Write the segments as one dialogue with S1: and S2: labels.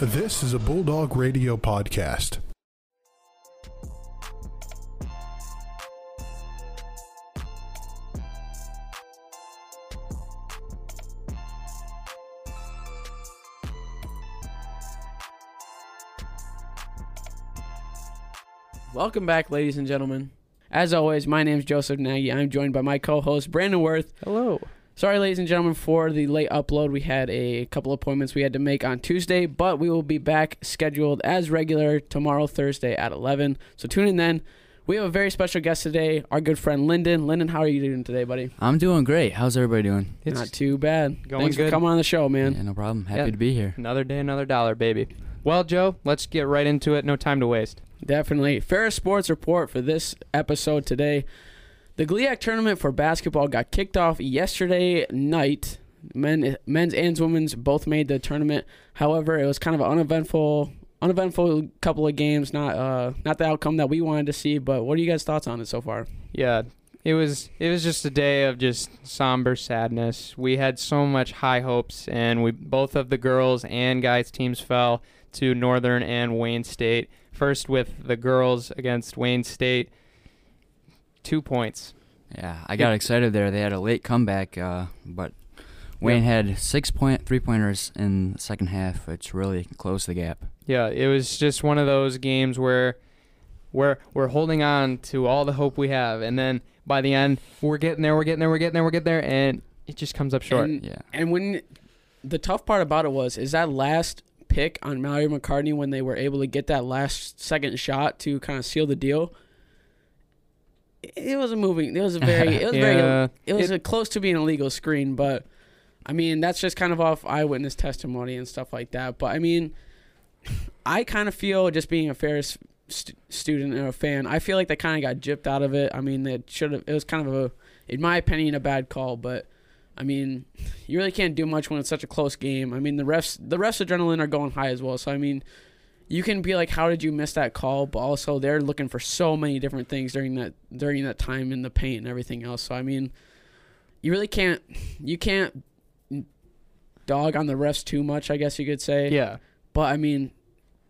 S1: This is a Bulldog Radio podcast.
S2: Welcome back, ladies and gentlemen. As always, my name is Joseph Nagy. I'm joined by my co-host Brandon Worth.
S3: Hello.
S2: Sorry, ladies and gentlemen, for the late upload. We had a couple appointments we had to make on Tuesday, but we will be back scheduled as regular tomorrow, Thursday at 11. So tune in then. We have a very special guest today, our good friend Linden. Linden, how are you doing today, buddy?
S4: I'm doing great. How's everybody doing?
S3: It's
S2: Not too bad.
S3: going
S2: Thanks
S3: good.
S2: for coming on the show, man.
S4: Yeah, no problem. Happy
S3: Yeah.
S4: to be here.
S3: another day, another dollar, baby. Well, Joe, let's get right into it. No time to waste.
S2: Definitely. Ferris Sports Report for this episode today. The GLIAC tournament for basketball got kicked off yesterday night. Men, men's and women's both made the tournament. However, it was kind of an uneventful, uneventful couple of games. Not, uh, not the outcome that we wanted to see. But what are you guys' thoughts on it so far?
S3: Yeah, it was it was just a day of just somber sadness. We had so much high hopes, and we both of the girls and guys teams fell to Northern and Wayne State. First with the girls against Wayne State, two points.
S4: Yeah, I got excited there. They had a late comeback, uh, but Wayne had six point three pointers in the second half, which really closed the gap.
S3: Yeah, it was just one of those games where we're we're holding on to all the hope we have, and then by the end we're getting there, we're getting there, we're getting there, we're getting there, and it just comes up short.
S2: And,
S4: Yeah.
S2: and when the tough part about it was, is that last pick on Mallory McCartney when they were able to get that last second shot to kind of seal the deal. It was a moving. It was a very. It was very. It was
S3: it-
S2: a close to being a legal screen, but I mean that's just kind of off eyewitness testimony and stuff like that. But I mean, I kind of feel just being a Ferris st- student and a fan, I feel like they kind of got gypped out of it. I mean, it should have. It was kind of a, in my opinion, a bad call. But I mean, you really can't do much when it's such a close game. I mean, the refs, the refs' adrenaline are going high as well. So I mean. You can be like, "How did you miss that call?" But also, they're looking for so many different things during that during that time in the paint and everything else. So I mean, you really can't you can't dog on the refs too much, I guess you could say.
S3: yeah,
S2: But I mean,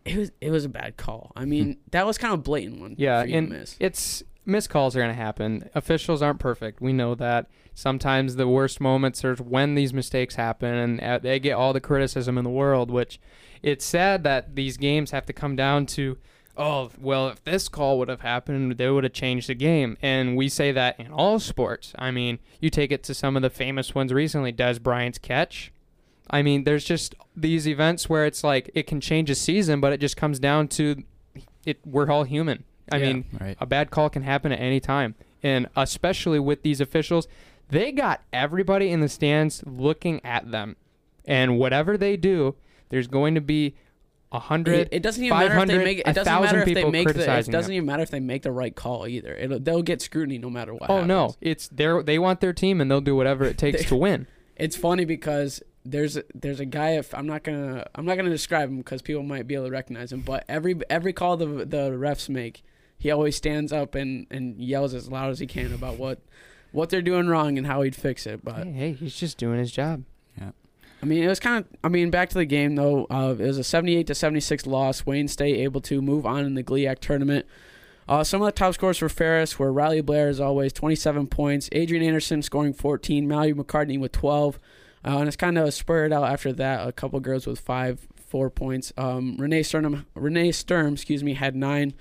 S2: it was it was a bad call. I mean, that was kind of a blatant one.
S3: yeah,
S2: to
S3: and
S2: miss.
S3: it's missed calls are gonna happen. Officials aren't perfect. We know that. Sometimes the worst moments are when these mistakes happen, and uh, they get all the criticism in the world. Which it's sad that these games have to come down to. Oh well, if this call would have happened, they would have changed the game. And we say that in all sports. I mean, you take it to some of the famous ones recently. Dez Bryant's catch. I mean, there's just these events where it's like it can change a season, but it just comes down to it. We're all human. I
S2: Yeah.
S3: mean,
S4: Right.
S3: a bad call can happen at any time, and especially with these officials, they got everybody in the stands looking at them, and whatever they do, there's going to be a hundred.
S2: It, it doesn't even matter if they make it
S3: a
S2: doesn't matter
S3: thousand
S2: if they
S3: people
S2: make the it doesn't
S3: them.
S2: even matter if they make the right call either. It'll, they'll get scrutiny no matter what.
S3: Oh no,
S2: happens.
S3: it's their they want their team, and they'll do whatever it takes
S2: They-
S3: to win.
S2: It's funny because there's a, there's a guy. If I'm not gonna I'm not gonna describe him because people might be able to recognize him. But every every call the the refs make, he always stands up and and yells as loud as he can about what what they're doing wrong and how he'd fix it. But
S3: Hey, hey, he's just doing his job.
S2: I mean, it was kind of. I mean, back to the game though. Uh, it was a 78 to 76 loss. Wayne State able to move on in the GLIAC tournament. Uh, some of the top scores for Ferris were Riley Blair, as always, 27 points. Adrian Anderson scoring 14. Mallory McCartney with 12. Uh, and it's kind of spurred out after that. A couple girls with five, four points. Um, Renee Sternum, Renee Sturm, excuse me, had nine.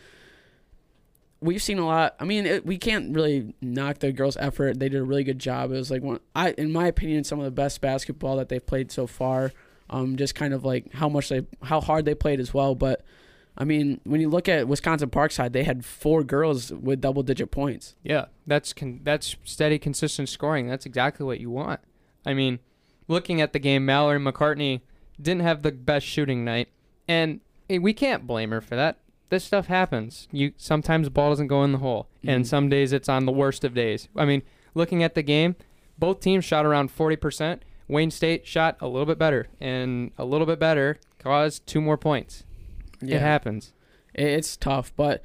S2: We've seen a lot. I mean, it, we can't really knock the girls' effort. They did a really good job. It was like one, I, in my opinion, some of the best basketball that they've played so far. Um, just kind of like how much they, how hard they played as well. But I mean, when you look at Wisconsin Parkside, they had four girls with double-digit points.
S3: Yeah, that's con- that's steady, consistent scoring. That's exactly what you want. I mean, looking at the game, Mallory McCartney didn't have the best shooting night, and eh, we can't blame her for that. This stuff happens. You sometimes the ball doesn't go in the hole, and
S2: Mhm.
S3: some days it's on the worst of days. I mean, looking at the game, both teams shot around forty percent. Wayne State shot a little bit better, and a little bit better caused two more points. It happens.
S2: It's tough, but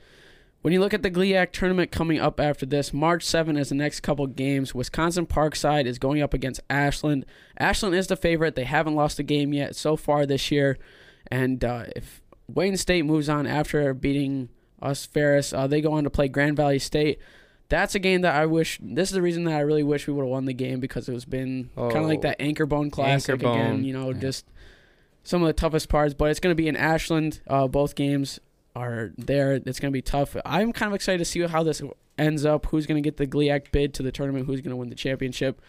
S2: when you look at the GLIAC tournament coming up after this, March 7 is the next couple games. Wisconsin Parkside is going up against Ashland. Ashland is the favorite. They haven't lost a game yet so far this year. And uh, if Wayne State moves on after beating us Ferris, uh, they go on to play Grand Valley State. That's a game that I wish. This is the reason that I really wish we would have won the game because it was been kind of like
S3: Oh.
S2: that anchor bone classic
S3: Anchor
S2: again. You know,
S4: Yeah.
S2: just some of the toughest parts. But it's going to be in Ashland. Uh, both games are there. It's going to be tough. I'm kind of excited to see how this ends up. Who's going to get the GLIAC bid to the tournament? Who's going to win the championship?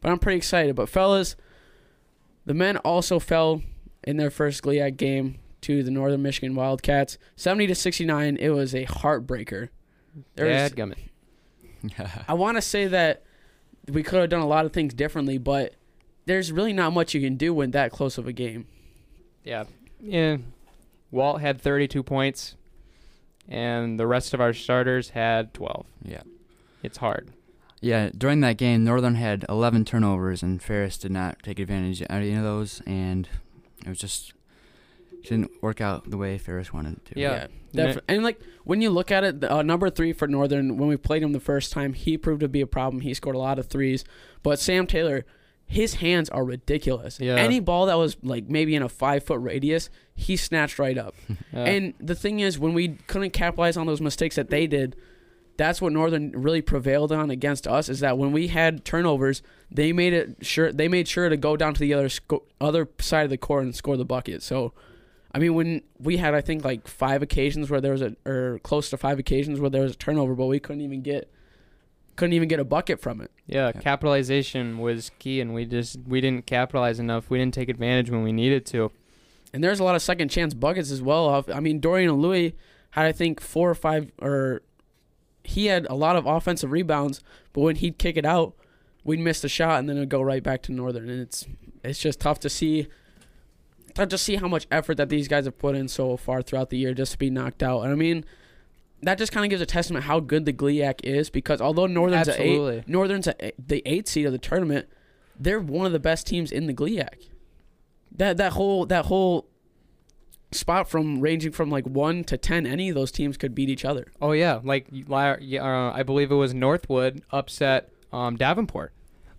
S2: But I'm pretty excited. But fellas, the men also fell in their first GLIAC game to the Northern Michigan Wildcats, 70 to 69. It was a heartbreaker. There was-
S3: Dadgummit.
S2: I want to say that we could have done a lot of things differently, but there's really not much you can do when that close of a game.
S3: Yeah. Yeah. Walt had 32 points, and the rest of our starters had 12.
S4: yeah.
S3: It's hard.
S4: Yeah, during that game, Northern had 11 turnovers, and Ferris did not take advantage of any of those, and it was just it didn't work out the way Ferris wanted it to.
S3: Yeah.
S2: defi- And like when you look at it, the, uh, number three for Northern, when we played him the first time, he proved to be a problem. He scored a lot of threes, but Sam Taylor, his hands are ridiculous.
S3: Yeah.
S2: Any ball that was like maybe in a five foot radius, he snatched right up.
S3: Yeah.
S2: And the thing is, when we couldn't capitalize on those mistakes that they did, that's what Northern really prevailed on against us. Is that when we had turnovers, they made it sure they made sure to go down to the other sco- other side of the court and score the bucket. So, I mean, when we had I think like five occasions where there was a or close to five occasions where there was a turnover, but we couldn't even get couldn't even get a bucket from it.
S3: yeah,
S4: Yeah.
S3: capitalization was key, and we just we didn't capitalize enough. We didn't take advantage when we needed to.
S2: And there's a lot of second chance buckets as well. Off, I mean, Dorian and Louis had I think four or five, or he had a lot of offensive rebounds. But when he'd kick it out, we'd miss the shot, and then it'd go right back to Northern. And it's it's just tough to see, to see how much effort that these guys have put in so far throughout the year just to be knocked out. And I mean, that just kind of gives a testament how good the GLIAC is because although Northern's a
S3: Absolutely.
S2: eight, Northern's a, the eighth seed of the tournament, they're one of the best teams in the GLIAC. That that whole that whole spot from ranging from like one to ten, any of those teams could beat each other.
S3: Oh yeah, like you- li- yeah, uh, I believe it was Northwood upset um, Davenport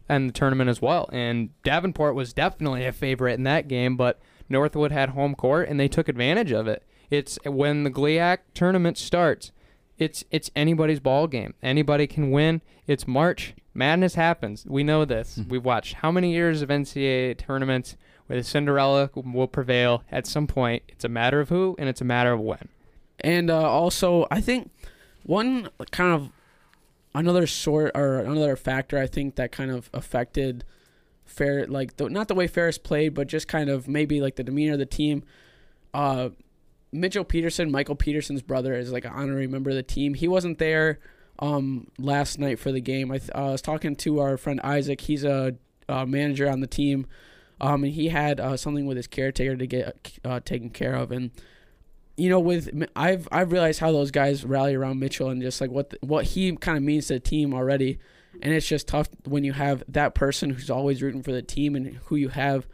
S3: and the tournament as well. And Davenport was definitely a favorite in that game, but Northwood had home court and they took advantage of it. It's when the GLIAC tournament starts. It's it's anybody's ball game. Anybody can win. It's March. Madness happens. We know this.
S4: Mhm.
S3: We've watched how many years of NCAA tournaments where the Cinderella will prevail at some point. It's a matter of who and it's a matter of when.
S2: And uh, also, I think one kind of another sort or another factor I think that kind of affected Fair like the, not the way Ferris played, but just kind of maybe like the demeanor of the team. Uh, Mitchell Peterson, Michael Peterson's brother, is like an honorary member of the team. He wasn't there um, last night for the game. I, th- uh, was talking to our friend Isaac. He's a uh, manager on the team, um, and he had uh, something with his caretaker to get uh, taken care of. And you know, with I've I've realized how those guys rally around Mitchell and just like what the, what he kind of means to the team already. And it's just tough when you have that person who's always rooting for the team and who you have.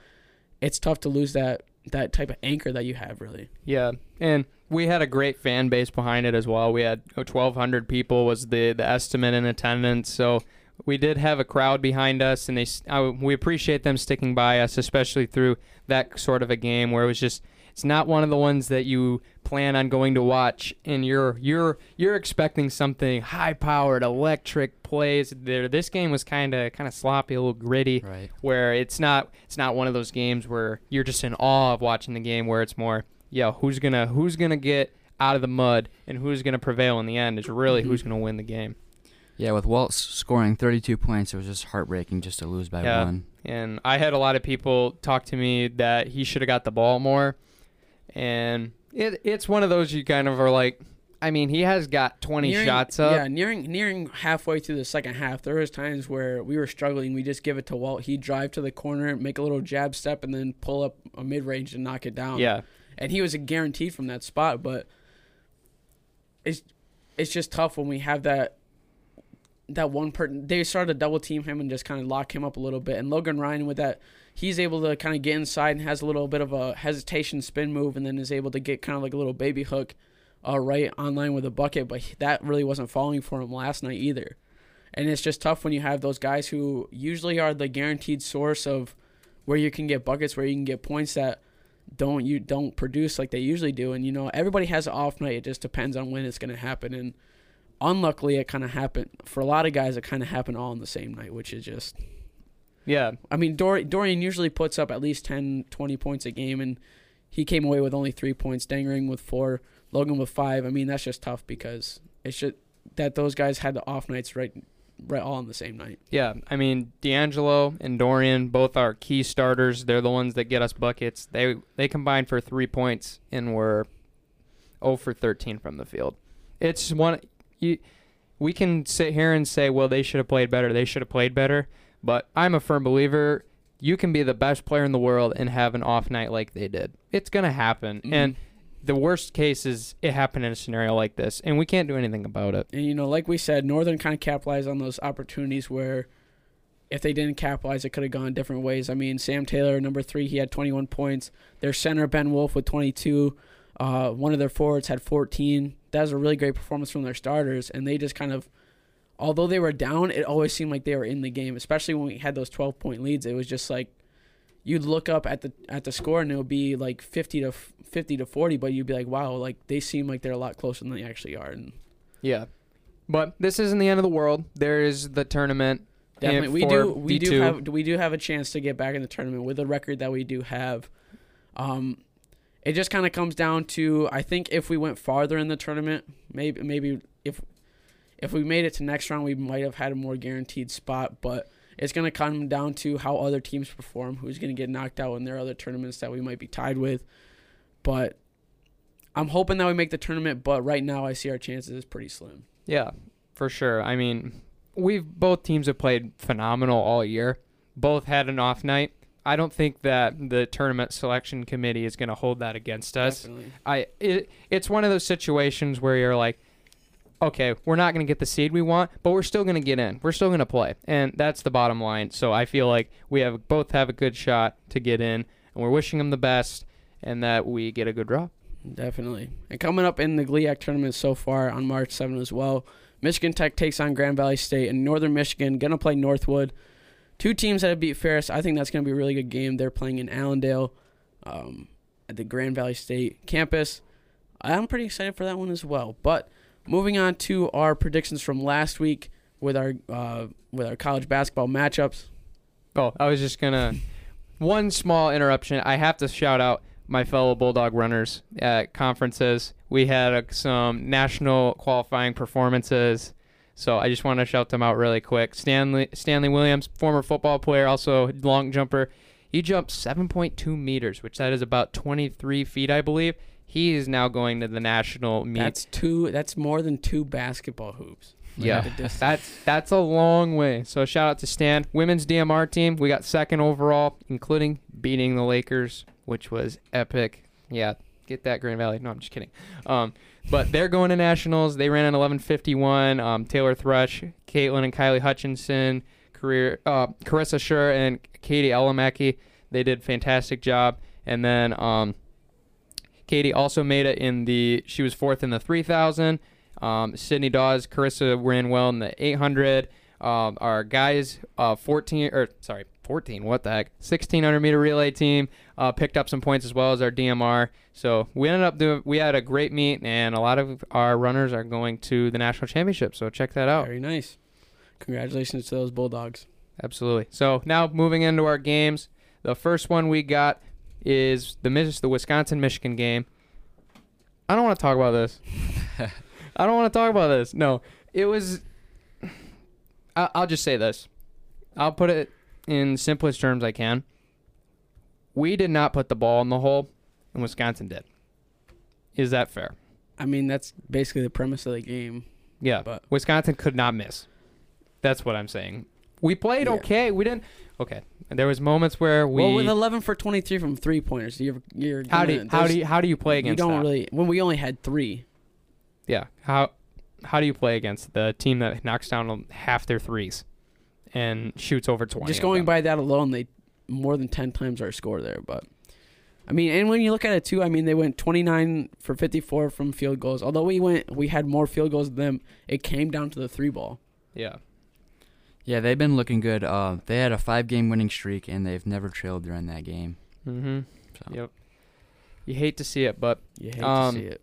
S2: It's tough to lose that that type of anchor that you have, really.
S3: Yeah, and we had a great fan base behind it as well. We had 1,200 people was the the estimate in attendance, so we did have a crowd behind us, and they I, we appreciate them sticking by us, especially through that sort of a game where it was just it's not one of the ones that you plan on going to watch, and you're you're you're expecting something high powered, electric plays. There, this game was kind of kind of sloppy, a little gritty
S4: Right.
S3: where it's not it's not one of those games where you're just in awe of watching the game where it's more yeah who's gonna who's gonna get out of the mud and who's gonna prevail in the end is really mm-hmm. who's gonna win the game
S4: Yeah, with Waltz scoring 32 points, it was just heartbreaking just to lose by
S3: Yeah.
S4: one.
S3: and I had a lot of people talk to me that he should have got the ball more and it it's one of those you kind of are like I mean he has got 20
S2: Nearing-
S3: shots up
S2: Yeah, nearing nearing halfway through the second half, there was times where we were struggling. We just give it to Walt. He'd drive to the corner, make a little jab step, and then pull up a mid range and knock it down.
S3: yeah
S2: and he was a guarantee from that spot. But it's it's just tough when we have that that one person. They started to double team him and just kind of lock him up a little bit. And Logan Ryan with that, he's able to kind of get inside and has a little bit of a hesitation spin move, and then is able to get kind of like a little baby hook, uh, right on line with a bucket. But that really wasn't falling for him last night either. And it's just tough when you have those guys who usually are the guaranteed source of where you can get buckets, where you can get points that don't you don't produce like they usually do. And you know, everybody has an off night. It just depends on when it's going to happen. And unluckily, it kind of happened for a lot of guys. It kind of happened all on the same night, which is just.
S3: Yeah,
S2: I mean, Dor- Dorian usually puts up at least 10, 20 points a game, and he came away with only three points. Dangering with four, Logan with five. I mean, that's just tough because it's just that those guys had the off nights right, right all on the same night.
S3: Yeah, I mean D'Angelo and Dorian both are key starters. They're the ones that get us buckets. They they combined for three points and were 0 for 13 from the field. It's one you, we can sit here and say, well, they should have played better. They should have played better. But I'm a firm believer. You can be the best player in the world and have an off night like they did. It's gonna happen,
S2: Mhm.
S3: and the worst case is it happened in a scenario like this, and we can't do anything about it.
S2: And you know, like we said, Northern kind of capitalized on those opportunities where if they didn't capitalize, it could have gone different ways. I mean, Sam Taylor, number three, he had 21 points. Their center, Ben Wolf, with 22. Uh, one of their forwards had 14. That was a really great performance from their starters, and they just kind of, although they were down, it always seemed like they were in the game. Especially when we had those 12 point leads, it was just like you'd look up at the at the score and it would be like 50 to 50 to 40, but you'd be like, wow, like they seem like they're a lot closer than they actually are. And
S3: Yeah. But this isn't the end of the world. There is the tournament.
S2: Definitely, we do. We do
S3: D2.
S2: have. We do have a chance to get back in the tournament with the record that we do have. Um, it just kind of comes down to I think if we went farther in the tournament, maybe maybe if if we made it to next round, we might have had a more guaranteed spot. But it's gonna come down to how other teams perform, who's gonna get knocked out in their other tournaments that we might be tied with. But I'm hoping that we make the tournament. But right now, I see our chances as pretty slim.
S3: Yeah, for sure. I mean, we've both teams have played phenomenal all year. Both had an off night. I don't think that the tournament selection committee is going to hold that against us.
S2: Definitely.
S3: I it, it's one of those situations where you're like, okay, we're not going to get the seed we want, but we're still going to get in. We're still going to play, and that's the bottom line. So I feel like we have both have a good shot to get in, and we're wishing them the best, and that we get a good draw.
S2: Definitely. And coming up in the GLIAC tournament so far on March 7 as well, Michigan Tech takes on Grand Valley State and Northern Michigan going to play Northwood. Two teams that have beat Ferris. I think that's going to be a really good game. They're playing in Allendale um, at the Grand Valley State campus. I'm pretty excited for that one as well. But moving on to our predictions from last week with our uh, with our college basketball matchups.
S3: Oh, I was just gonna. One small interruption. I have to shout out my fellow Bulldog runners at conferences. We had uh, some national qualifying performances, so I just want to shout them out really quick. Stanley Stanley Williams, former football player, also long jumper. He jumped 7.2 meters, which that is about 23 feet, I believe. He is now going to the national meet.
S2: That's two. That's more than two basketball hoops. Like,
S3: Yeah, that's that's a long way. So shout out to Stan. Women's DMR team, we got second overall, including beating the Lakers, which was epic. Yeah, get that Grand Valley. No, I'm just kidding. Um, but they're going to nationals. They ran an 11:51. Um, Taylor Thrush, Caitlin and Kylie Hutchinson, career uh, Carissa Schur and Katie Elamaki. They did a fantastic job. And then um, Katie also made it in the. She was fourth in the 3,000. Um, Sydney Dawes, Carissa ran well in the 800. Um, our guys, uh, 14 or sorry, 14. What the heck? 1600 meter relay team uh, picked up some points as well as our DMR. So we ended up doing. We had a great meet, and a lot of our runners are going to the national championship. So check that out.
S2: Very nice. Congratulations to those Bulldogs.
S3: Absolutely. So now moving into our games, the first one we got is the Mis- the Wisconsin Michigan game. I don't want to talk about this. I don't want to talk about this. No, it was. I- I'll just say this. I'll put it in simplest terms I can. We did not put the ball in the hole, and Wisconsin did. Is that fair?
S2: I mean, that's basically the premise of the game.
S3: Yeah,
S2: But-
S3: Wisconsin could not miss. That's what I'm saying. We played
S2: Yeah.
S3: okay. We didn't. Okay, and there was moments where we.
S2: well, with 11 for 23 from three pointers, you're you're
S3: how do you, how do you, how do you play against?
S2: you don't
S3: that?
S2: really when we only had three.
S3: Yeah. How how do you play against the team that knocks down half their threes and shoots over 20?
S2: Just going by that alone, they more than 10 times our score there. But I mean, and when you look at it too, I mean, they went 29 for 54 from field goals. Although we went, we had more field goals than them. It came down to the three ball.
S3: Yeah.
S4: Yeah, they've been looking good. Uh, they had a five-game winning streak, and they've never trailed during that game.
S3: Mm-hmm.
S4: So.
S3: Yep. You hate to see it, but
S2: You hate
S3: Um,
S2: to see it.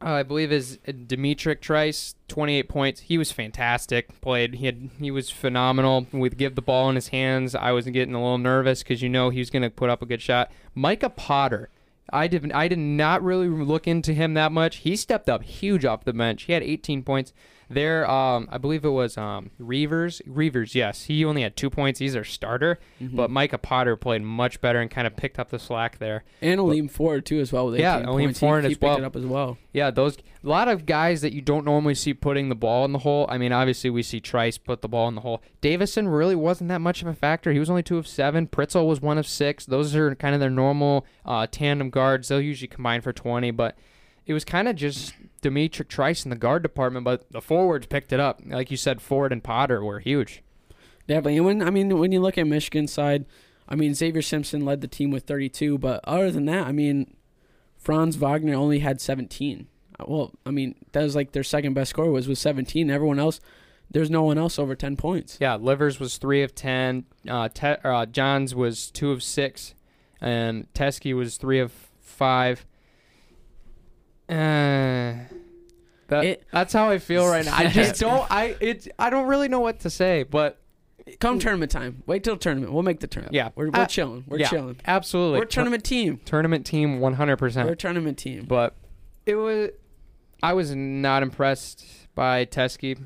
S3: uh, I believe is D'Mitrik Trice, 28 points. He was fantastic. Played. He had. He was phenomenal. With give the ball in his hands, I was getting a little nervous because you know he was going to put up a good shot. Micah Potter. I did. I did not really look into him that much. He stepped up huge off the bench. He had 18 points. There, um, I believe it was um, Reuvers. Reuvers, yes. He only had two points. He's their starter,
S2: Mm-hmm.
S3: but Micah Potter played much better and kind of picked up the slack there.
S2: And Aleem Ford too as well. With
S3: Yeah,
S2: 18
S3: Aleem. Ford
S2: he,
S3: as
S2: picked
S3: well.
S2: it up as well.
S3: Yeah, those a lot of guys that you don't normally see putting the ball in the hole. I mean, obviously we see Trice put the ball in the hole. Davison really wasn't that much of a factor. He was only two of seven. Pritzl was one of six. Those are kind of their normal uh, tandem guards. They'll usually combine for twenty, but it was kind of just Dimitri Trice in the guard department. But the forwards picked it up, like you said. Ford and Potter were huge.
S2: Definitely. And when I mean when you look at Michigan's side, I mean Zavier Simpson led the team with 32, but other than that, I mean Franz Wagner only had 17. Uh, Well, I mean that was like their second best score was with 17. Everyone else, there's no one else over 10 points.
S3: Yeah, Livers was three of ten. Uh, Te- uh, Johns was two of six, and Teske was three of five. Uh, that,
S2: It-
S3: that's how I feel right now. I just don't. I it's. I don't really know what to say, but
S2: Come tournament time. Wait till tournament. We'll make the tournament.
S3: Yeah.
S2: we're, we're
S3: Uh,
S2: chilling. We're
S3: yeah,
S2: chilling.
S3: absolutely.
S2: We're a tournament team.
S3: tournament team, one hundred percent.
S2: We're a tournament team.
S3: But it was. I was not impressed by Teske.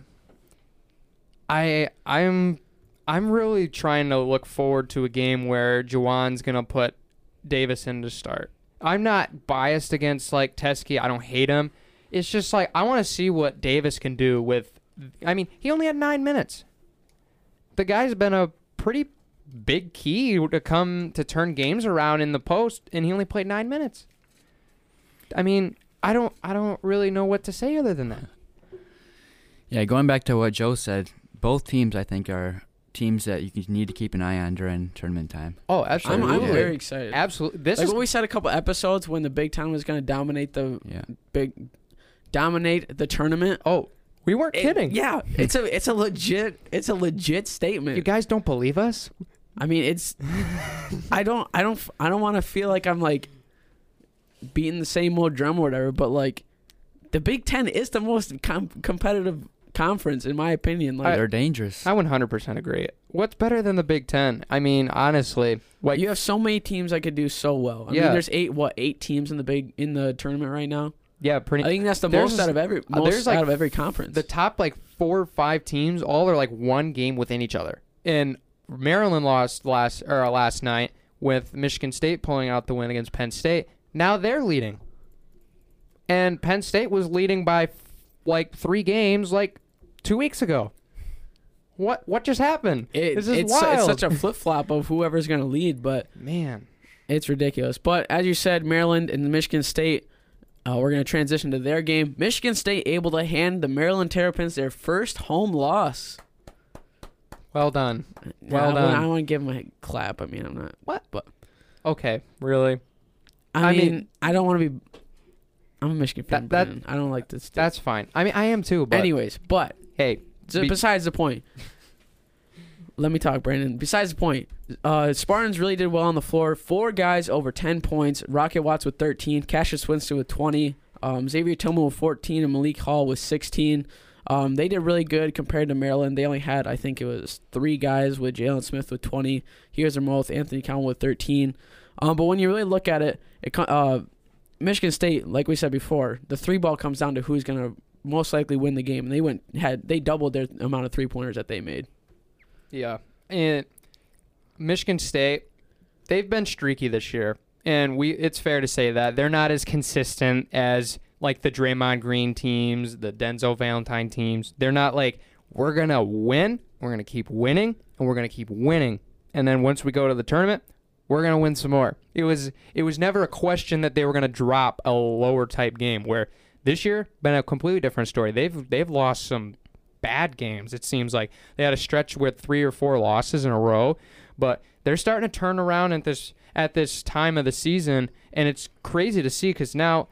S3: I I'm I'm really trying to look forward to a game where Juwan's gonna put Davis in to start. I'm not biased against like Teske. I don't hate him. It's just like I want to see what Davis can do with. I mean, he only had nine minutes. The guy's been a pretty big key to come to turn games around in the post, and he only played nine minutes. I mean, I don't, I don't really know what to say other than that.
S4: Yeah, going back to what Joe said, both teams I think are teams that you need to keep an eye on during tournament time.
S3: Oh,
S2: I'm,
S3: absolutely,
S2: I'm
S4: Yeah.
S2: very excited.
S3: absolutely. This
S2: like
S3: is
S2: what we said a couple episodes when the Big Ten was going to dominate the
S4: Yeah.
S2: big, dominate the tournament.
S3: oh, we weren't
S2: It-
S3: kidding.
S2: yeah, it's a it's a legit it's a legit statement.
S3: You guys don't believe us?
S2: I mean, it's I don't I don't I don't want to feel like I'm like beating the same old drum or whatever, but like the Big Ten is the most com- competitive conference in my opinion. Like
S4: They're dangerous.
S3: I 100% agree. What's better than the Big Ten? I mean, honestly, what
S2: you have so many teams that could do so well. I
S3: Yeah.
S2: mean, there's eight what eight teams in the big in the tournament right now.
S3: yeah, pretty.
S2: I think that's the most out of every
S3: uh,
S2: most
S3: there's, like,
S2: out of every conference.
S3: the top like four or five teams all are like one game within each other. And Maryland lost last or uh, last night with Michigan State pulling out the win against Penn State. Now they're leading. And Penn State was leading by f- like 3 games like 2 weeks ago. What what just happened?
S2: It-
S3: this is
S2: it's,
S3: wild.
S2: it's such a flip flop of whoever's going to lead, but
S3: man.
S2: It's ridiculous. But as you said, Maryland and Michigan State, uh, we're going to transition to their game. Michigan State able to hand the Maryland Terrapins their first home loss.
S3: Well done. Well
S2: wanna-
S3: done.
S2: I want to give them a clap. I mean, I'm not.
S3: What?
S2: But
S3: Okay, really?
S2: I,
S3: I
S2: mean,
S3: mean-
S2: I don't want to be. I'm a Michigan fan.
S3: That- that-
S2: I don't like this.
S3: That's fine. I mean, I am too, but
S2: Anyways, but
S3: hey, Be-
S2: besides the point. Let me talk, Brandon. Besides the point, uh, Spartans really did well on the floor. Four guys over 10 points. Rocket Watts with 13. Cassius Winston with 20. Um, Xavier Tillman with 14. And Malik Hall with 16. Um, they did really good compared to Maryland. They only had, I think it was three guys with Jalen Smith with 20. Here's their most Anthony Cowan with 13. Um, but when you really look at it, it uh, Michigan State, like we said before, the three ball comes down to who's going to most likely win the game. And they went had they doubled their amount of three pointers that they made.
S3: Yeah. And Michigan State, they've been streaky this year. And we it's fair to say that they're not as consistent as like the Draymond Green teams, the Denzel Valentine teams. They're not like we're to win, we're to keep winning, and we're to keep winning. And then once we go to the tournament, we're to win some more. It was it was never a question that they were to drop a lower type game where this year been a completely different story. They've they've lost some bad games. It seems like they had a stretch with three or four losses in a row, but they're starting to turn around at this at this time of the season, and it's crazy to see because now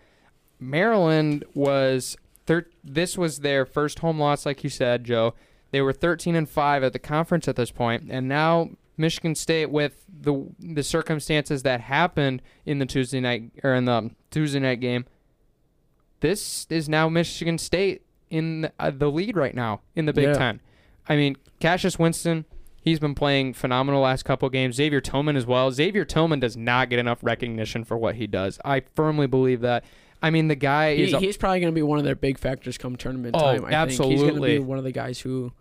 S3: Maryland was thir- this was their first home loss, like you said, Joe. They were 13 and five at the conference at this point, and now Michigan State with the the circumstances that happened in the Tuesday night or in the Tuesday night game. This is now Michigan State in uh, the lead right now in the Big
S2: Yeah.
S3: Ten. I mean, Cassius Winston, he's been playing phenomenal last couple games. Xavier Tillman as well. Xavier Tillman does not get enough recognition for what he does. I firmly believe that. I mean, the guy
S2: He,
S3: is. a-
S2: he's probably going to be one of their big factors come tournament
S3: Oh,
S2: time. I think he's going to
S3: absolutely.
S2: be one of the guys who,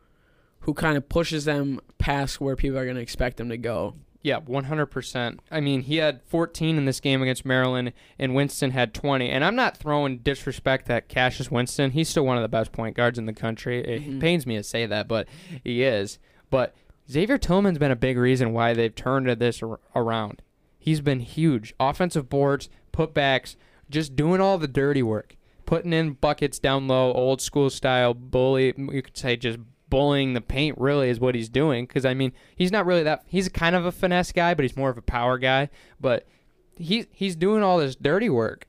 S2: who kind of pushes them past where people are going to expect them to go.
S3: Yeah, 100%. I mean, he had 14 in this game against Maryland, and Winston had 20. And I'm not throwing disrespect at Cassius Winston. He's still one of the best point guards in the country. It
S2: Mhm.
S3: pains me to say that, but he is. But Xavier Tillman's been a big reason why they've turned this around. He's been huge. Offensive boards, putbacks, just doing all the dirty work. Putting in buckets down low, old school style, bully. You could say just bullying the paint, really, is what he's doing. Because, I mean, he's not really that. He's kind of a finesse guy, but he's more of a power guy. But he, he's doing all this dirty work.